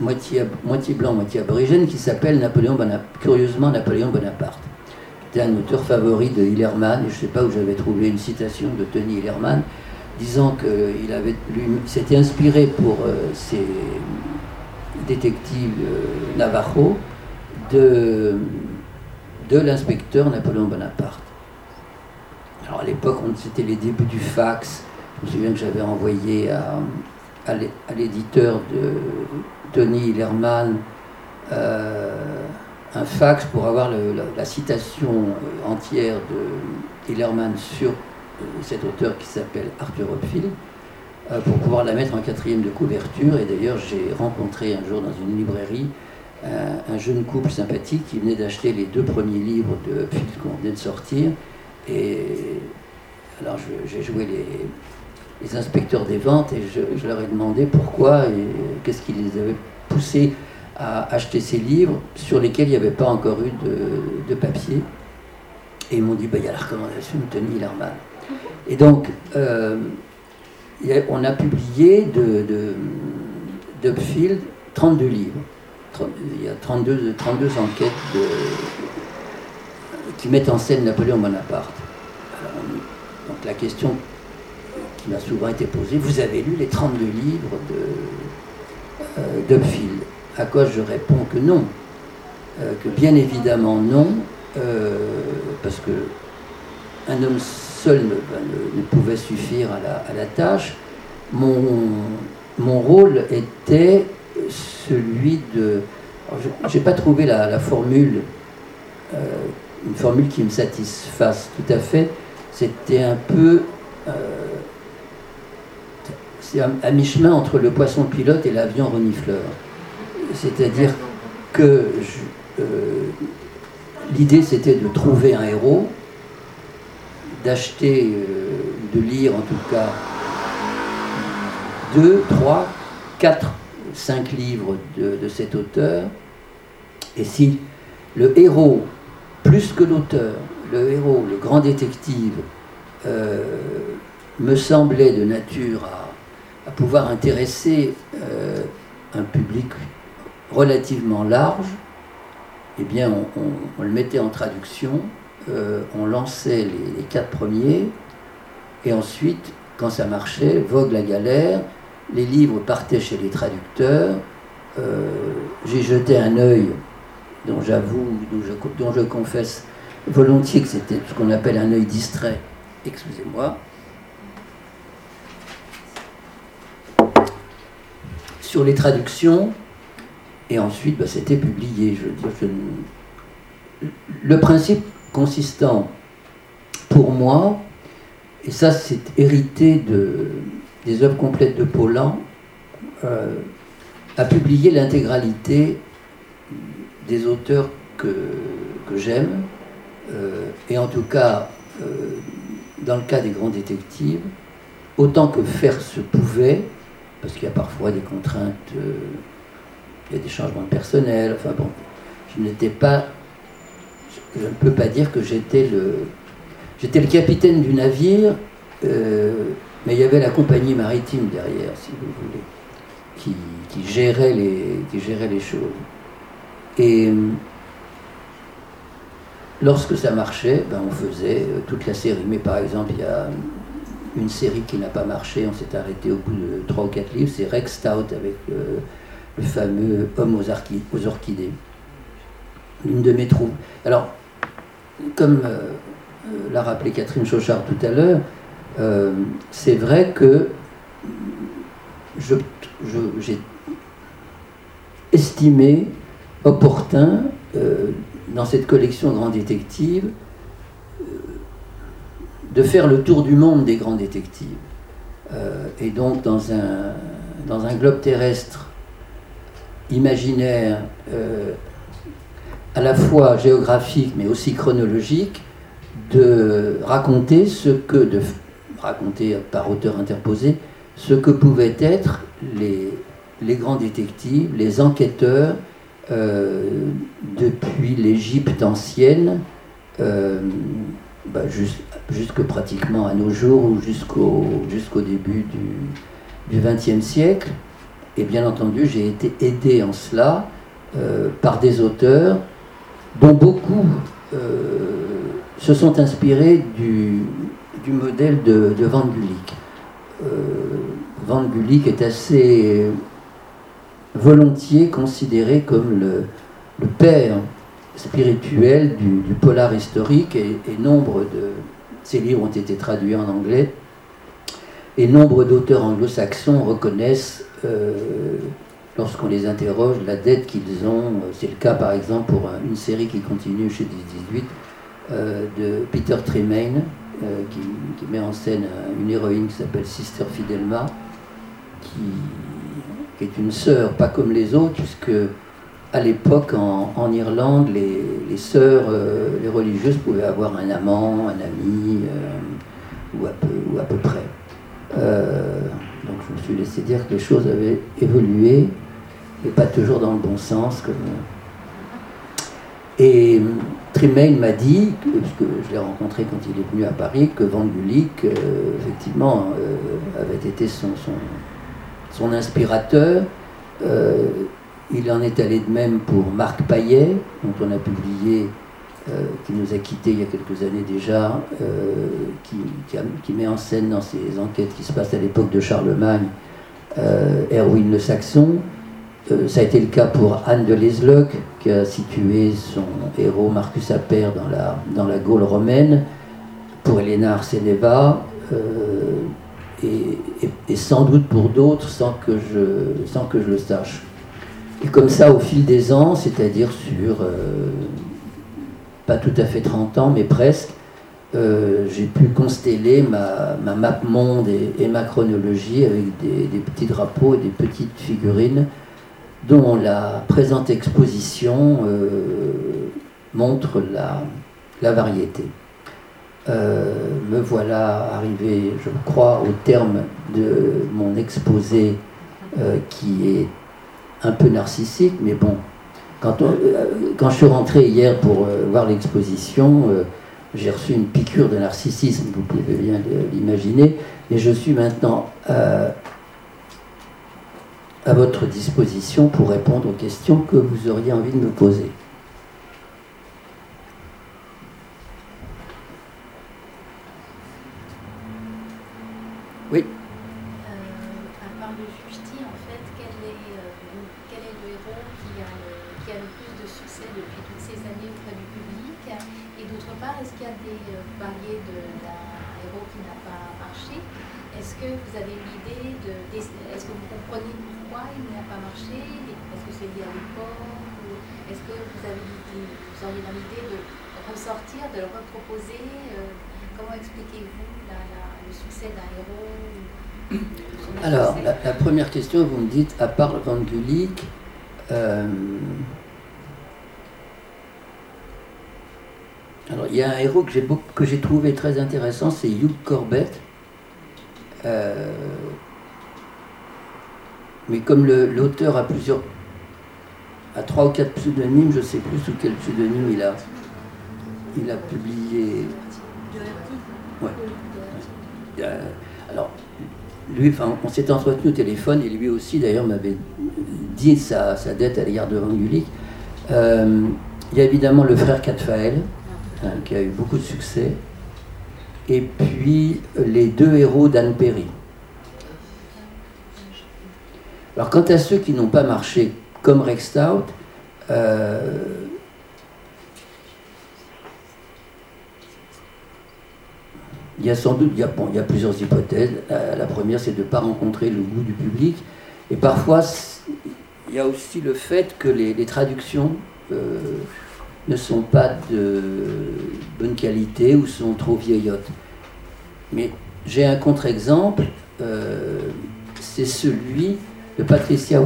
moitié, moitié blanc, moitié aborigène, qui s'appelle Napoléon Bonaparte, curieusement Napoléon Bonaparte. C'était un auteur favori de Hillerman, et je ne sais pas où j'avais trouvé une citation de Tony Hillerman, disant qu'il avait s'était inspiré pour euh, ses détectives euh, Navajo de, de l'inspecteur Napoléon Bonaparte. Alors à l'époque, c'était les débuts du fax. Je me souviens que j'avais envoyé à, à l'éditeur de Tony Hillerman euh, un fax pour avoir la, citation euh, entière de Hillerman sur euh, cet auteur qui s'appelle Arthur Hopfield, pour pouvoir la mettre en quatrième de couverture. Et d'ailleurs, j'ai rencontré un jour dans une librairie un, jeune couple sympathique qui venait d'acheter les deux premiers livres de Hopfield qu'on venait de sortir. Et alors, j'ai joué les inspecteurs des ventes et je, leur ai demandé pourquoi et qu'est-ce qui les avait poussés à acheter ces livres sur lesquels il n'y avait pas encore eu de, papier. Et ils m'ont dit, bah, il y a la recommandation de Tony Hillerman. Et donc, euh, on a publié de, de, 32 livres. Il y a 32, 32 enquêtes qui mettent en scène Napoléon Bonaparte. donc la question m'a souvent été posé, vous avez lu les 32 livres de, euh, À quoi je réponds que non. Euh, que bien évidemment non, euh, parce que un homme seul ne, pouvait suffire à la, tâche. Mon, mon, rôle était celui de... Je n'ai pas trouvé la, formule, euh, une formule qui me satisfasse tout à fait. C'était un peu c'est à, mi-chemin entre le poisson pilote et l'avion renifleur. C'est-à-dire que euh, l'idée c'était de trouver un héros, d'acheter, euh, de lire en tout cas deux, trois, quatre, cinq livres de, cet auteur. Et si le héros, plus que l'auteur, le héros, le grand détective, euh, me semblait de nature à pouvoir intéresser un public relativement large, eh bien, on, le mettait en traduction, euh, on lançait les, quatre premiers, et ensuite, quand ça marchait, vogue la galère, les livres partaient chez les traducteurs, euh, j'ai jeté un œil dont j'avoue, dont je, dont je confesse volontiers que c'était ce qu'on appelle un œil distrait, excusez-moi, sur les traductions, et ensuite bah, c'était publié. Je veux dire, Le principe consistant pour moi, et ça c'est hérité de, des œuvres complètes de Paulan, euh, a publié l'intégralité des auteurs que, que j'aime, euh, et en tout cas, euh, dans le cas des grands détectives, autant que faire se pouvait, parce qu'il y a parfois des contraintes, euh, il y a des changements de personnel, enfin bon, je n'étais pas, je, ne peux pas dire que j'étais le, j'étais le capitaine du navire, euh, mais il y avait la compagnie maritime derrière, si vous voulez, qui, gérait, les, qui gérait les choses. Et lorsque ça marchait, ben on faisait euh, toute la série. Mais par exemple, il y a une série qui n'a pas marché, on s'est arrêté au bout de 3 ou 4 livres, c'est Rex Stout avec euh, le fameux Homme aux, orchidées. Une de mes troubles. Alors, comme euh, euh, l'a rappelé Catherine Chauchard tout à l'heure, c'est vrai que j'ai estimé opportun, dans cette collection Grand Détective, de faire le tour du monde des grands détectives. Euh, et donc dans un, dans un globe terrestre imaginaire à la fois géographique mais aussi chronologique de raconter ce que, de raconter par auteur interposé, ce que pouvaient être les, grands détectives, les enquêteurs euh, depuis l'Égypte ancienne euh, bah, jusque pratiquement à nos jours ou jusqu'au jusqu'au début du XXe siècle. Et bien entendu, j'ai été aidé en cela euh, par des auteurs dont beaucoup se sont inspirés du, modèle de, de Van Gulik. Van Gulik est assez volontiers considéré comme le, père spirituel du, polar historique et, nombre de ses livres ont été traduits en anglais et nombre d'auteurs anglo-saxons reconnaissent euh, lorsqu'on les interroge la dette qu'ils ont. C'est le cas par exemple pour une série qui continue chez 10-18 euh, de Peter Tremaine euh, qui, met en scène une héroïne qui s'appelle Sister Fidelma qui est une sœur pas comme les autres, puisque à l'époque en, Irlande, les, sœurs, les religieuses pouvaient avoir un amant, un ami, ou à peu près. Euh, donc je me suis laissé dire que les choses avaient évolué, et pas toujours dans le bon sens. Comme... Et Tremaine m'a dit, puisque je l'ai rencontré quand il est venu à Paris, que Van Gulik, effectivement, avait été son, son inspirateur. Euh, il en est allé de même pour Marc Paillet, dont on a publié, euh, qui nous a quittés il y a quelques années déjà, euh, qui, met en scène dans ses enquêtes qui se passent à l'époque de Charlemagne, Erwin le Saxon. ça a été le cas pour Anne de Lesloc, qui a situé son héros Marcus Appert dans la, dans la Gaule romaine. Pour Elena Arseneva, et, sans doute pour d'autres sans, que je, sans que je le sache. Et comme ça, au fil des ans, c'est-à-dire sur euh, pas tout à fait 30 ans, mais presque, euh, j'ai pu consteller ma, ma map monde et, ma chronologie avec des, petits drapeaux et des petites figurines dont la présente exposition euh, montre la, la variété. Euh, me voilà arrivé, je crois, au terme de mon exposé qui est un peu narcissique, mais bon, quand, euh, quand je suis rentré hier pour voir l'exposition, j'ai reçu une piqûre de narcissisme, vous pouvez bien l'imaginer, et je suis maintenant à votre disposition pour répondre aux questions que vous auriez envie de me poser. Oui. Euh, à part le Justi, en fait, quel est, euh, quel est le héros qui a, qui a, le plus de succès depuis toutes ces années auprès du public Et d'autre part, est-ce qu'il y a des paliers euh, d'un héros qui n'a pas marché Est-ce que vous avez une idée de. Est-ce que vous comprenez pourquoi il n'a pas marché Est-ce que c'est lié à l'époque Est-ce que vous avez vous auriez l'idée de ressortir, de le reproposer Comment expliquez-vous le succès d'un héros Alors, la, première question, vous me dites, à part Van Gulik, euh, alors il y a un héros que j'ai, que j'ai trouvé très intéressant, c'est Hugh Corbett. Euh, mais comme l'auteur a plusieurs, a trois ou quatre pseudonymes, je ne sais plus sous quel pseudonyme il a, il a publié. Ouais. Euh, alors, lui, on s'est entretenu au téléphone et lui aussi, d'ailleurs, m'avait dit sa, dette à l'égard de Van Gulik. Euh, il y a évidemment le frère Katfael, hein, qui a eu beaucoup de succès, et puis les deux héros d'Anne Perry. Alors, quant à ceux qui n'ont pas marché, comme Rex Stout, euh, Il y a sans doute, il y a, il y a plusieurs hypothèses. La, première, c'est de ne pas rencontrer le goût du public. Et parfois, il y a aussi le fait que les, traductions euh, ne sont pas de bonne qualité ou sont trop vieillottes. Mais j'ai un contre-exemple, euh, c'est celui de Patricia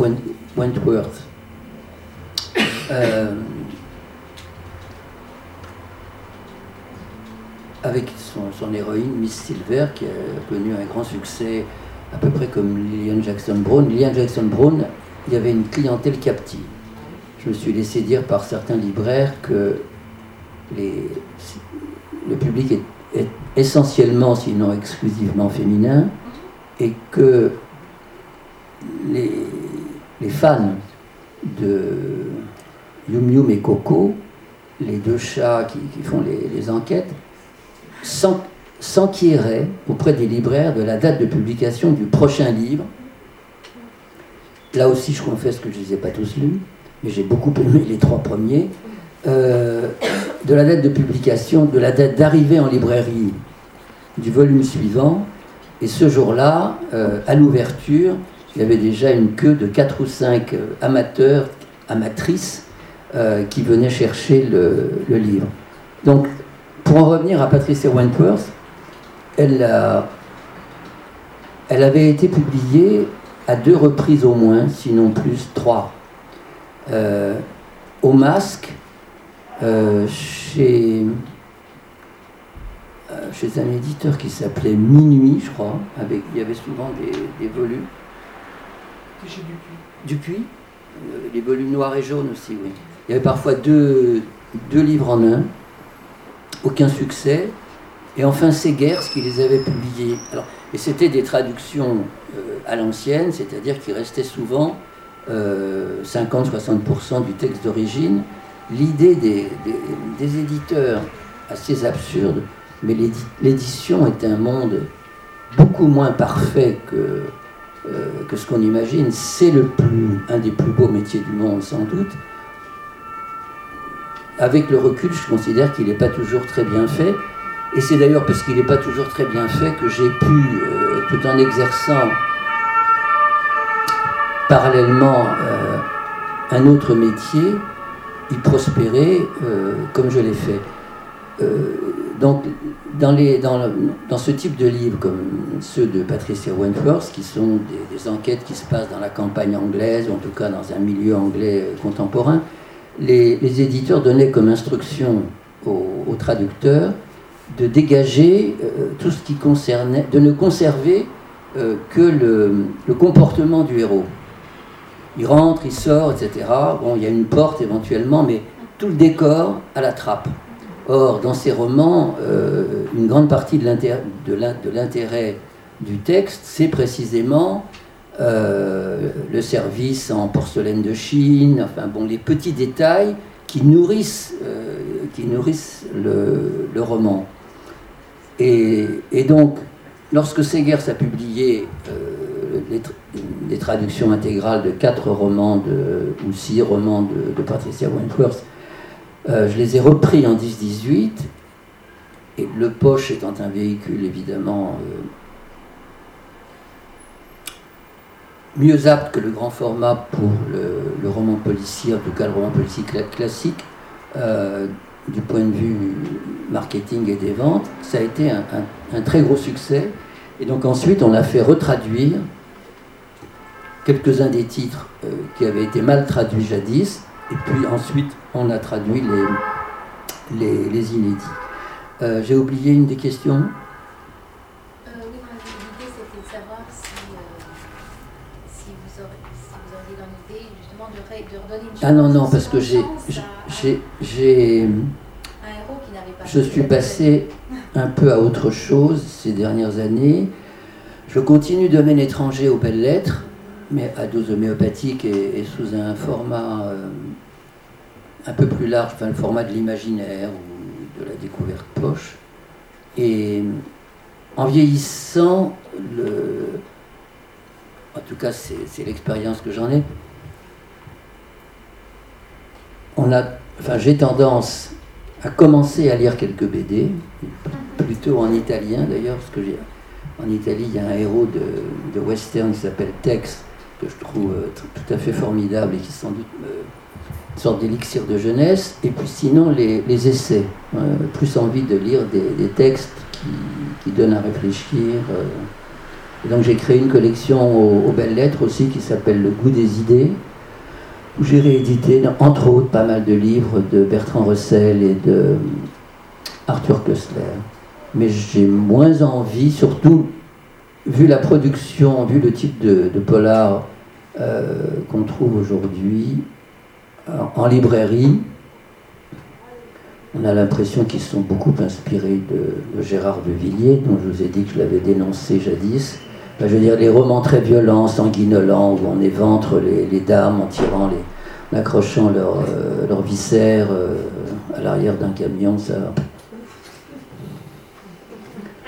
Wentworth, Euh, avec son, héroïne, Miss Silver, qui a connu un grand succès, à peu près comme Lillian Jackson Brown. Lillian Jackson Brown, il y avait une clientèle captive. Je me suis laissé dire par certains libraires que le public est, essentiellement, sinon exclusivement féminin, et que les, fans de Yum Yum et Coco, les deux chats qui, font les enquêtes, s'enquérait auprès des libraires de la date de publication du prochain livre. Là aussi, je confesse que je ne les ai pas tous lus, mais j'ai beaucoup aimé les trois premiers. Euh, de la date de publication, de la date d'arrivée en librairie du volume suivant. Et ce jour-là, euh, à l'ouverture, il y avait déjà une queue de 4 ou 5 euh, amateurs, amatrices, qui venaient chercher le, le livre. Donc, pour en revenir à Patricia Wentworth, elle, elle avait été publiée à deux reprises au moins, sinon plus, trois. Euh, au masque, euh, chez, euh, chez un éditeur qui s'appelait Minuit, je crois. Avec, il y avait souvent des, des volumes. Chez Dupuis. Dupuis Les volumes noirs et jaunes aussi, oui. Il y avait parfois deux, deux livres en un aucun succès. Et enfin, Segers, qui les avait publiés. Alors, et c'était des traductions euh, à l'ancienne, c'est-à-dire qu'il restait souvent 50-60% euh, du texte d'origine. L'idée des, des, éditeurs, assez absurde, mais l'édition est un monde beaucoup moins parfait que, euh, que ce qu'on imagine. C'est un des plus beaux métiers du monde, sans doute avec le recul, je considère qu'il n'est pas toujours très bien fait. Et c'est d'ailleurs parce qu'il n'est pas toujours très bien fait que j'ai pu, euh, tout en exerçant parallèlement euh, un autre métier, y prospérer euh, comme je l'ai fait. donc, dans, les, dans, dans, ce type de livres, comme ceux de Patricia Wentworth, qui sont des, des, enquêtes qui se passent dans la campagne anglaise, ou en tout cas dans un milieu anglais contemporain, les, éditeurs donnaient comme instruction aux, traducteurs de dégager euh, tout ce qui concernait, de ne conserver euh, que le, comportement du héros. Il rentre, il sort, etc. Bon, il y a une porte éventuellement, mais tout le décor à la trappe. Or, dans ces romans, euh, une grande partie de l'intérêt du texte, c'est précisément euh, le service en porcelaine de Chine, enfin bon, les petits détails qui nourrissent, euh, qui nourrissent le, roman. Et, donc, lorsque Segers a publié euh, les, traductions intégrales de quatre romans de, ou six romans de, Patricia Wentworth, je les ai repris en 10-18, et Le Poche étant un véhicule évidemment mieux apte que le grand format pour le, roman policier, en tout cas le roman policier classique, euh, du point de vue marketing et des ventes, ça a été un, très gros succès. Et donc ensuite, on a fait retraduire quelques-uns des titres euh, qui avaient été mal traduits jadis, et puis ensuite, on a traduit les, les, inédits. Euh, j'ai oublié une des questions? Ah non, non, parce que j'ai. j'ai je suis passé un peu à autre chose ces dernières années. Je continue domaine étranger aux belles lettres, mais à dose homéopathique et, sous un format euh, un peu plus large, enfin le format de l'imaginaire ou de la découverte poche. Et en vieillissant, le, en tout cas c'est l'expérience que j'en ai, on a, enfin, j'ai tendance à commencer à lire quelques BD, plutôt en italien d'ailleurs, parce que en Italie, il y a un héros de, western qui s'appelle Tex, que je trouve euh, tout à fait formidable et qui sans doute euh, une sorte d'élixir de jeunesse. Et puis sinon, les, essais. Euh, plus envie de lire des, textes qui, donnent à réfléchir. Donc j'ai créé une collection aux, belles lettres aussi qui s'appelle Le goût des idées, où j'ai réédité, entre autres, pas mal de livres de Bertrand Russell et de Arthur Koestler. Mais j'ai moins envie, surtout vu la production, vu le type de, polar euh, qu'on trouve aujourd'hui en, librairie, on a l'impression qu'ils sont beaucoup inspirés de, Gérard de Villiers, dont je vous ai dit que je l'avais dénoncé jadis. Je veux dire, les romans très violents, sanguinolents, où on éventre les, dames en tirant en accrochant leurs leur viscères euh, à l'arrière d'un camion, ça,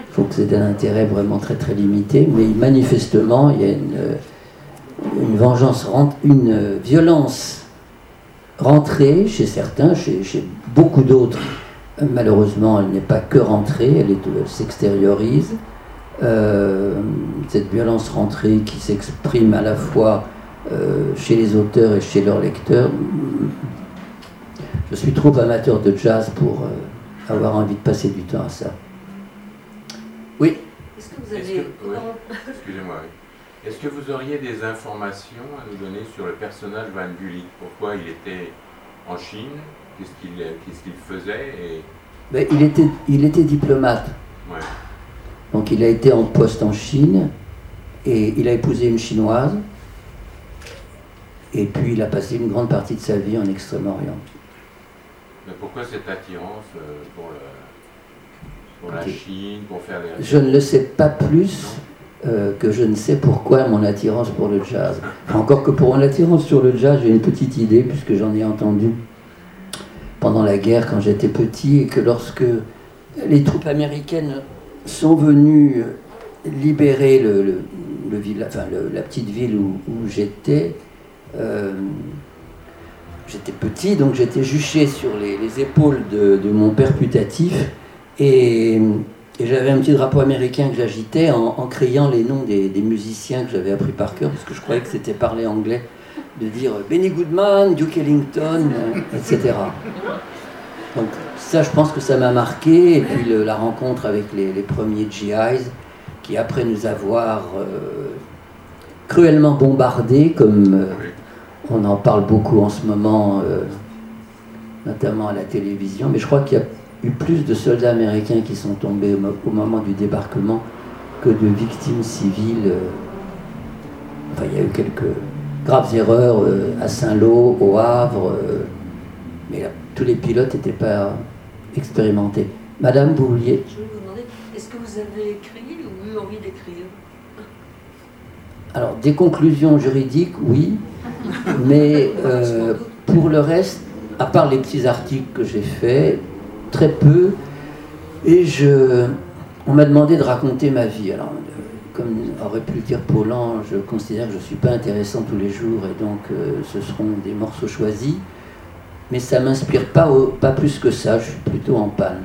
je trouve que c'est un intérêt vraiment très très limité, mais manifestement, il y a une, euh, une vengeance, une violence rentrée chez certains, chez, beaucoup d'autres. Malheureusement, elle n'est pas que rentrée, elle, s'extériorise. Euh, cette violence rentrée qui s'exprime à la fois euh, chez les auteurs et chez leurs lecteurs. Je suis trop amateur de jazz pour avoir envie de passer du temps à ça. Oui. Est-ce que vous avez. Excusez-moi. Est-ce que vous auriez des informations à nous donner sur le personnage Van Gulik Pourquoi il était en Chine? Qu'est-ce qu'il faisait ben, il, était, il était diplomate. Ouais. Donc il a été en poste en Chine et il a épousé une chinoise. Et puis il a passé une grande partie de sa vie en Extrême-Orient. Mais pourquoi cette attirance euh, pour le la Chine, pour faire Je ne le sais pas plus euh, que je ne sais pourquoi mon attirance pour le jazz. Encore que pour mon attirance sur le jazz, j'ai une petite idée, puisque j'en ai entendu pendant la guerre quand j'étais petit, et que lorsque les troupes américaines sont venues libérer le, la petite ville où, j'étais, euh, j'étais petit, donc j'étais juché sur les, épaules de, mon père putatif, et, j'avais un petit drapeau américain que j'agitais en, criant les noms des, musiciens que j'avais appris par cœur, parce que je croyais que c'était parler anglais, de dire Benny Goodman, Duke Ellington, euh, etc. Donc ça, je pense que ça m'a marqué. Et puis la rencontre avec les, premiers GIs, qui après nous avoir euh, cruellement bombardés, comme euh, on en parle beaucoup en ce moment, notamment à la télévision, mais je crois qu'il y a eu plus de soldats américains qui sont tombés au, moment du débarquement que de victimes civiles. Euh, enfin, il y a eu quelques graves erreurs euh, à Saint-Lô, au Havre, euh, mais tous les pilotes n'étaient pas expérimentés. Madame, vous vouliez Je vais vous demander, est-ce que vous avez écrit ou eu envie d'écrire? Alors, des conclusions juridiques, oui, mais pour le reste, à part les petits articles que j'ai faits, très peu. Et je, on m'a demandé de raconter ma vie. Alors, comme aurait pu le dire Paulan, je considère que je ne suis pas intéressant tous les jours et donc euh, ce seront des morceaux choisis. Mais ça m'inspire pas, pas plus que ça, je suis plutôt en panne.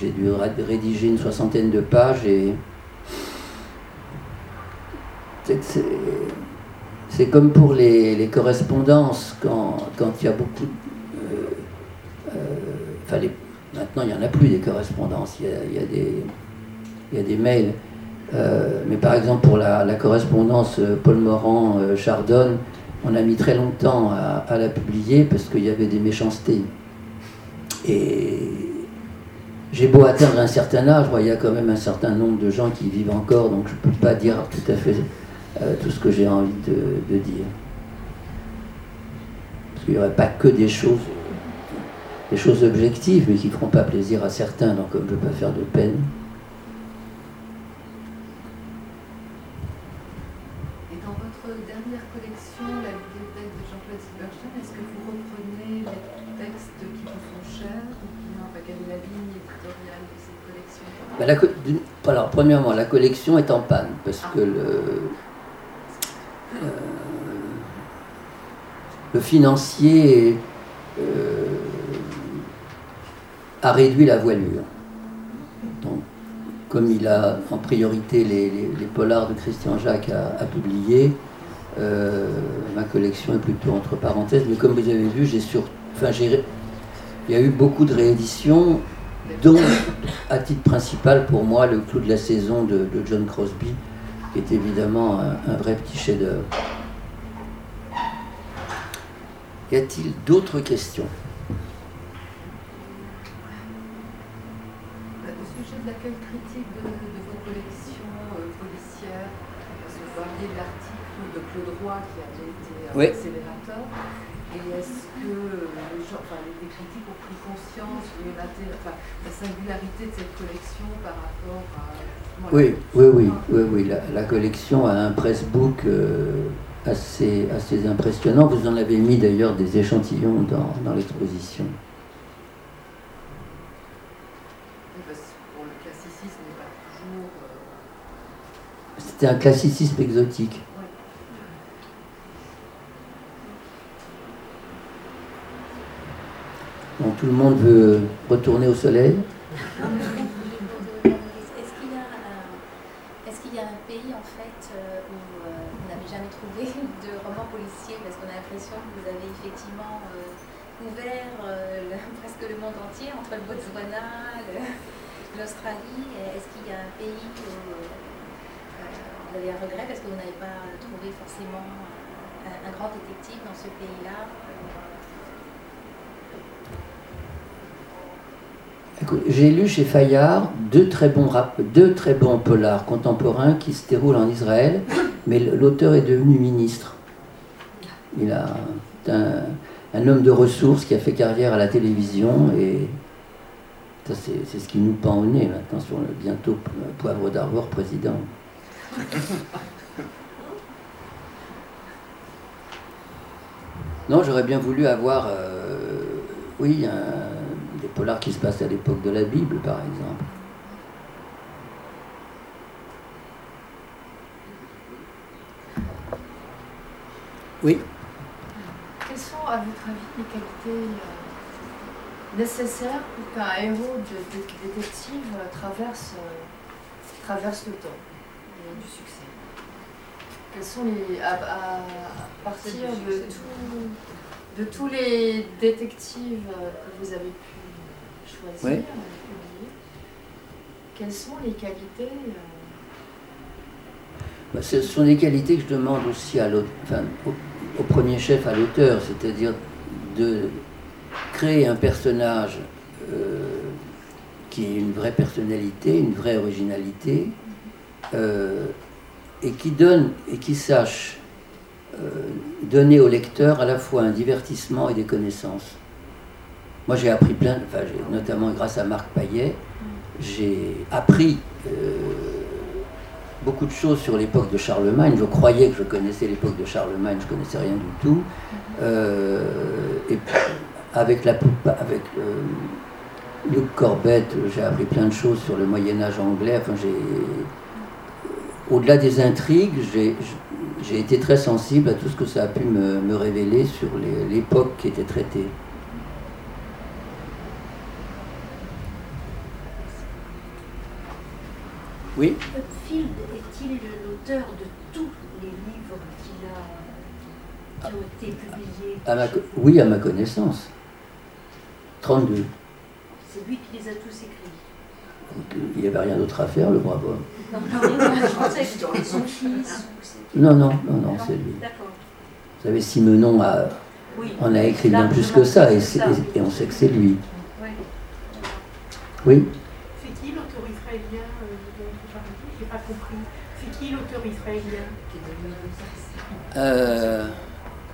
J'ai dû, rédiger une soixantaine de pages et. C'est comme pour les, correspondances, quand, quand, il y a beaucoup. Euh, euh, Maintenant, il n'y en a plus des correspondances, il y a, des, il des mails. Euh, mais par exemple, pour la, correspondance euh, Paul Morand-Chardonne, on a mis très longtemps à, la publier parce qu'il y avait des méchancetés. Et j'ai beau atteindre un certain âge, il y a quand même un certain nombre de gens qui vivent encore, donc je ne peux pas dire tout à fait tout ce que j'ai envie de, dire. Parce qu'il n'y aurait pas que des choses des choses objectives, mais qui ne feront pas plaisir à certains, donc je ne veux pas faire de peine. La, Alors, premièrement, la collection est en panne, parce ah. que le, euh, le financier... Euh, a réduit la voilure. Donc, comme il a en priorité les, polars de Christian Jacques à, publier, euh, ma collection est plutôt entre parenthèses. Mais comme vous avez vu, j'ai sur, enfin, il y a eu beaucoup de rééditions, dont, à titre principal pour moi, le clou de la saison de, John Crosby, qui est évidemment un, vrai petit chef-d'œuvre. Y a-t-il d'autres questions? Au sujet de l'accueil critique de, de vos collections euh, policières, parce que vous parliez de l'article de Claude Roy qui avait été un Oui. accélérateur, et est-ce que euh, les, gens, enfin, les, les critiques enfin, la singularité de cette collection par rapport à... Oui, oui, oui, collection oui, oui. La, la collection a un pressbook euh, assez, assez impressionnant. Vous en avez mis d'ailleurs des échantillons dans, dans l'exposition. Le classicisme n'est pas toujours... euh, C'était un classicisme exotique. Donc tout le monde veut retourner au soleil. Est-ce qu'il y, a a un pays en fait euh, où euh, vous n'avez jamais trouvé de roman policier? Parce qu'on a l'impression que vous avez effectivement euh, ouvert euh, presque le monde entier entre le Botswana, l'Australie. Est-ce qu'il y a un pays où euh, euh, vous avez un regret parce que vous n'avez pas trouvé forcément euh, un grand détective dans ce pays-là euh, Écoute, J'ai lu chez Fayard deux très, bons deux très bons polars contemporains qui se déroulent en Israël, mais l'auteur est devenu ministre. Il a un, homme de ressources qui a fait carrière à la télévision et ça c'est ce qui nous pend au nez maintenant sur le bientôt euh, Poivre d'Arvor président. Non, j'aurais bien voulu avoir, euh, oui, un- polars qui se passent à l'époque de la Bible, par exemple. Oui, Quelles sont, à votre avis, les qualités euh, nécessaires pour qu'un héros de, de- détective euh, traverse, euh, traverse le temps et ait du succès? Quels sont les. À, à- à partir de, tout- de tous les détectives que vous avez pu choisir, Oui. publier, quelles sont les qualités euh, Bah, ce sont des qualités que je demande aussi à l'autre, enfin, au, au premier chef à l'auteur, c'est-à-dire de créer un personnage euh, qui ait une vraie personnalité, une vraie originalité, euh, et qui donne et qui sache euh, donner au lecteur à la fois un divertissement et des connaissances. Moi, j'ai appris plein, enfin, notamment grâce à Marc Payet, j'ai appris euh, beaucoup de choses sur l'époque de Charlemagne. Je croyais que je connaissais l'époque de Charlemagne, je connaissais rien du tout. Euh, et avec la avec euh, Luc Corbett, j'ai appris plein de choses sur le Moyen Âge anglais. Enfin, j'ai au-delà des intrigues, j'ai été très sensible à tout ce que ça a pu me, révéler sur l'époque qui était traitée. Oui Field est-il l'auteur de tous les livres qu'il a, qui ont été publiés? À ma Oui, à ma connaissance. 32. C'est lui qui les a tous écrits. Il n'y avait rien d'autre à faire, le brave homme. Non, non, Non, non, c'est lui. Vous savez, Simenon a, Oui. en a écrit bien plus que ça, et- et on sait que c'est lui. Oui. Oui C'est qui l'auteur israélien euh, dont vous parlez J'ai pas compris. C'est qui l'auteur israélien Euh,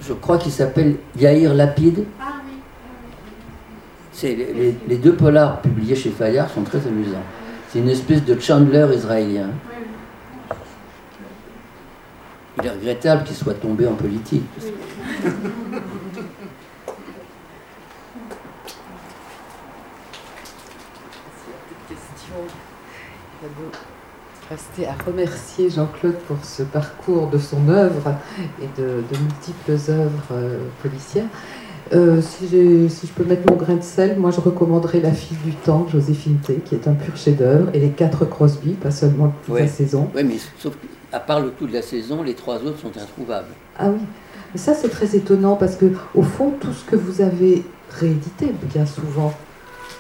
Je crois qu'il s'appelle Yair Lapide. Ah oui. C'est les, les- les deux polars publiés chez Fayard sont très amusants. C'est une espèce de Chandler israélien. Il est regrettable qu'il soit tombé en politique. oui. S'il y a questions, rester à remercier Jean-Claude pour ce parcours de son œuvre et de, de multiples œuvres euh, policières. Euh, si, je peux mettre mon grain de sel, moi je recommanderais La fille du temps, Joséphine T, qui est un pur chef-d'œuvre, et Les quatre Crosby, pas seulement toute Ouais. la saison. Oui, mais sauf qu'à part le coup de la saison, les trois autres sont introuvables. Ah oui, mais ça c'est très étonnant parce que au fond tout ce que vous avez réédité bien souvent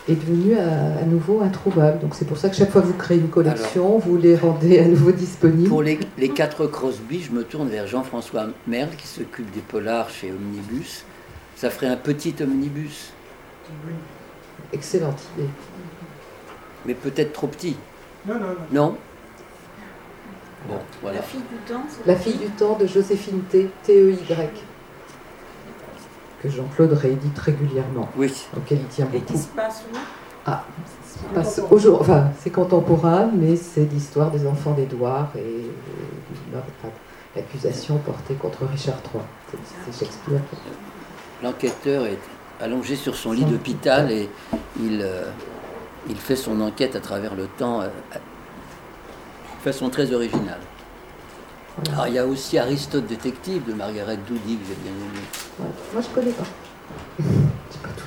est devenu à, à nouveau introuvable. Donc c'est pour ça que chaque fois que vous créez une collection, vous les rendez à nouveau disponibles. Pour les, les quatre Crosby, je me tourne vers Jean-François Merle, qui s'occupe des polars chez Omnibus. Ça ferait un petit omnibus, Excellente idée. mais peut-être trop petit. Non, non, non. Non Bon, voilà. La fille du temps, La fille du temps de Joséphine T, T-E-Y, que Jean-Claude réédite régulièrement, Oui. auquel il tient Et qui beaucoup. se passe où? Passe aujourd'hui- enfin, c'est contemporain, mais c'est l'histoire des enfants d'Édouard et euh, l'accusation portée contre Richard III. C'est- C'est Shakespeare. L'enquêteur est allongé sur son lit d'hôpital et il, euh, il fait son enquête à travers le temps euh, de façon très originale. Alors il y a aussi Aristote détective de Margaret Doudy que j'ai bien aimé. Ouais. Moi, je connais pas. Pas tout.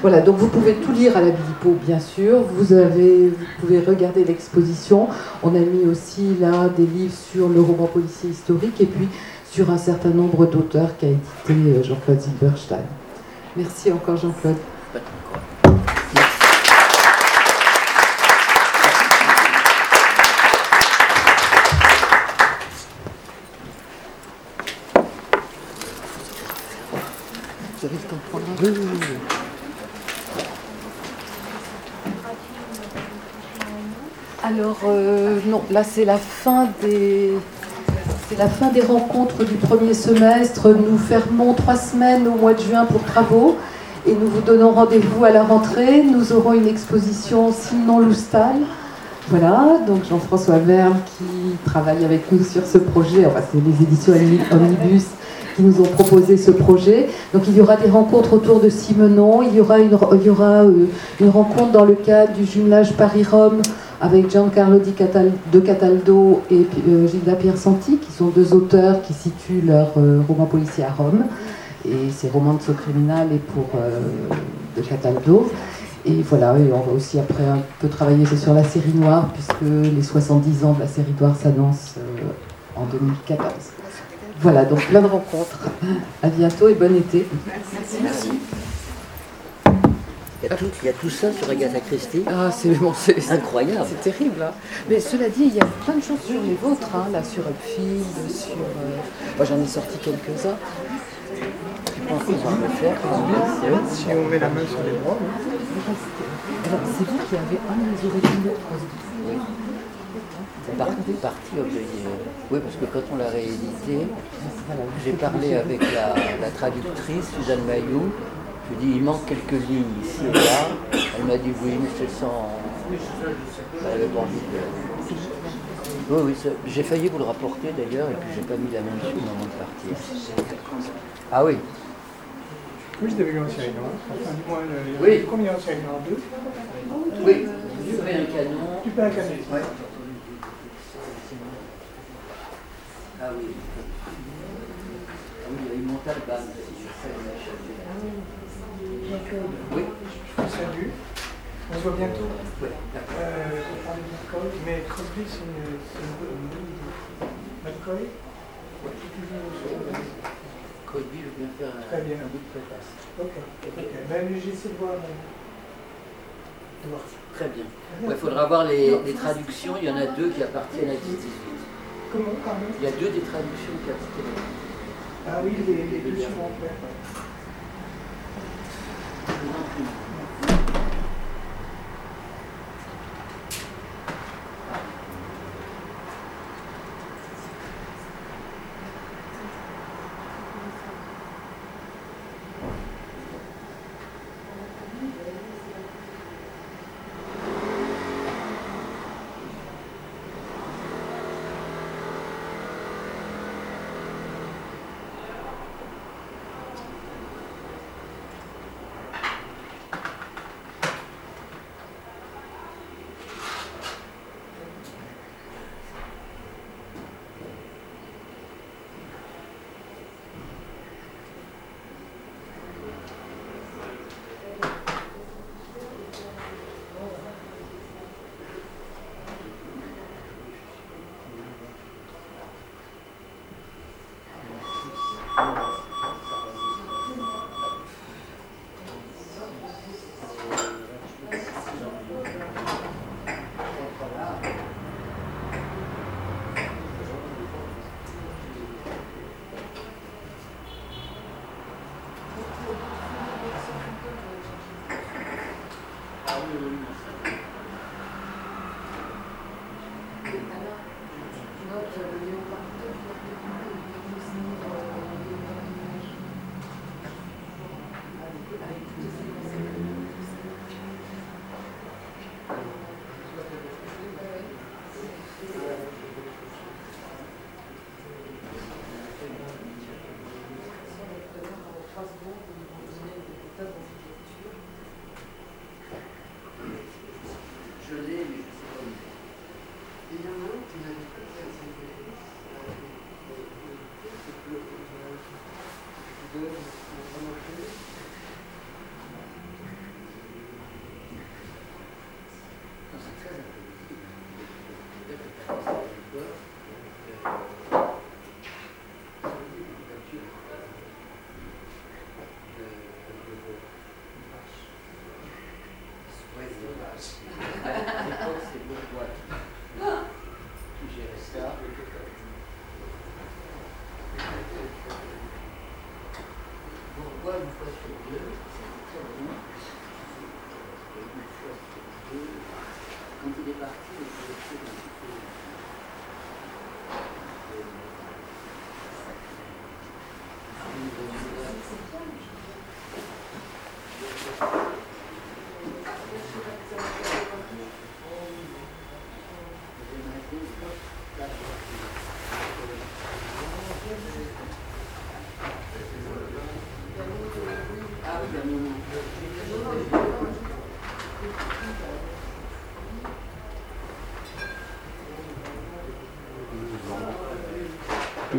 Voilà, donc vous pouvez tout lire à la Bilipo, bien sûr. Vous, avez, vous pouvez regarder l'exposition. On a mis aussi là des livres sur le roman policier historique et puis sur un certain nombre d'auteurs qu'a édité euh, Jean-Claude Silberstein. Merci encore Jean-Claude. Pas de quoi. Vous avez le temps de prendre un peu Alors, euh, non, là c'est la fin des. Rencontres du premier semestre. Nous fermons trois semaines au mois de juin pour travaux et nous vous donnons rendez-vous à la rentrée. Nous aurons une exposition Simon Loustal. Voilà, donc Jean-François Verne qui travaille avec nous sur ce projet. Enfin, c'est les éditions Omnibus qui nous ont proposé ce projet. Donc il y aura des rencontres autour de Simenon, il y aura une, euh, rencontre dans le cadre du jumelage Paris-Rome avec Giancarlo Di de Cataldo et euh, Gilda Piersanti, qui sont deux auteurs qui situent leur euh, roman policier à Rome. Et c'est Romanzo Criminal et pour euh, de Cataldo. Et voilà, on va aussi après un peu travailler sur la série noire, puisque les 70 ans de la série noire s'annoncent en 2014. Voilà, donc plein de rencontres. À bientôt et bon été. Merci. Il y, a tout, il y a tout ça sur Agatha Christie. Ah, c'est bon, Incroyable. c'est terrible. hein. Mais cela dit, il y a plein de choses sur les vôtres, hein, là, sur Upfield, sur. euh, Moi, j'en ai sorti quelques-uns. Je pense qu'on va le faire. Si on met la main sur les bras, Alors, c'est vous qui avez un des originaux. C'est parti, parti objet. Oui, parce que quand on l'a réédité, j'ai parlé avec la, la traductrice, Suzanne Mayou. Je lui ai dit, il manque quelques lignes ici et là. Elle m'a dit, oui, mais c'est sans. Elle avait pas envie de. Oui, oui, j'ai failli vous le rapporter d'ailleurs, et puis j'ai pas mis la main dessus au moment de partir. Ah oui, oui, je l'avais vu en série noire. Enfin, du moins, le- Oui. combien en série noire Deux oui, vous avez un canon. Tu peux un canon. Ouais. Ah oui. Ah oui, il y a eu Montalban. Oui, Salut. On se voit bientôt. oui, d'accord. Euh, on de mais Crosby, c'est une, c'est une bonne idée. C'est sur le Crosby faire un, Très bien. un bout de préface. Ok. Ben, j'essaie de voir. euh, de voir. Très bien. Il faudra voir les, les traductions. Il y en a deux qui appartiennent à 10 Comment, pardon Il y a deux des traductions qui Ah oui, les, les deux suivants.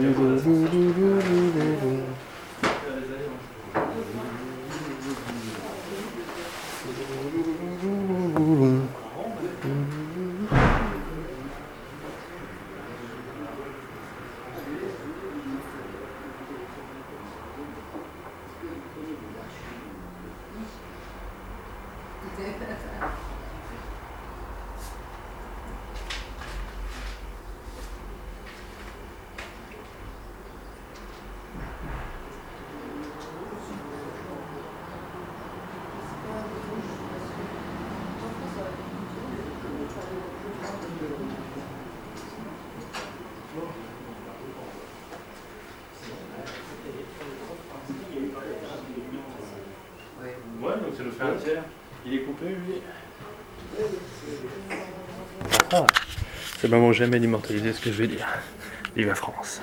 Ouais, donc ça nous fait Il est coupé, lui? C'est le moment jamais d'immortaliser ce que je vais dire. Vive la France.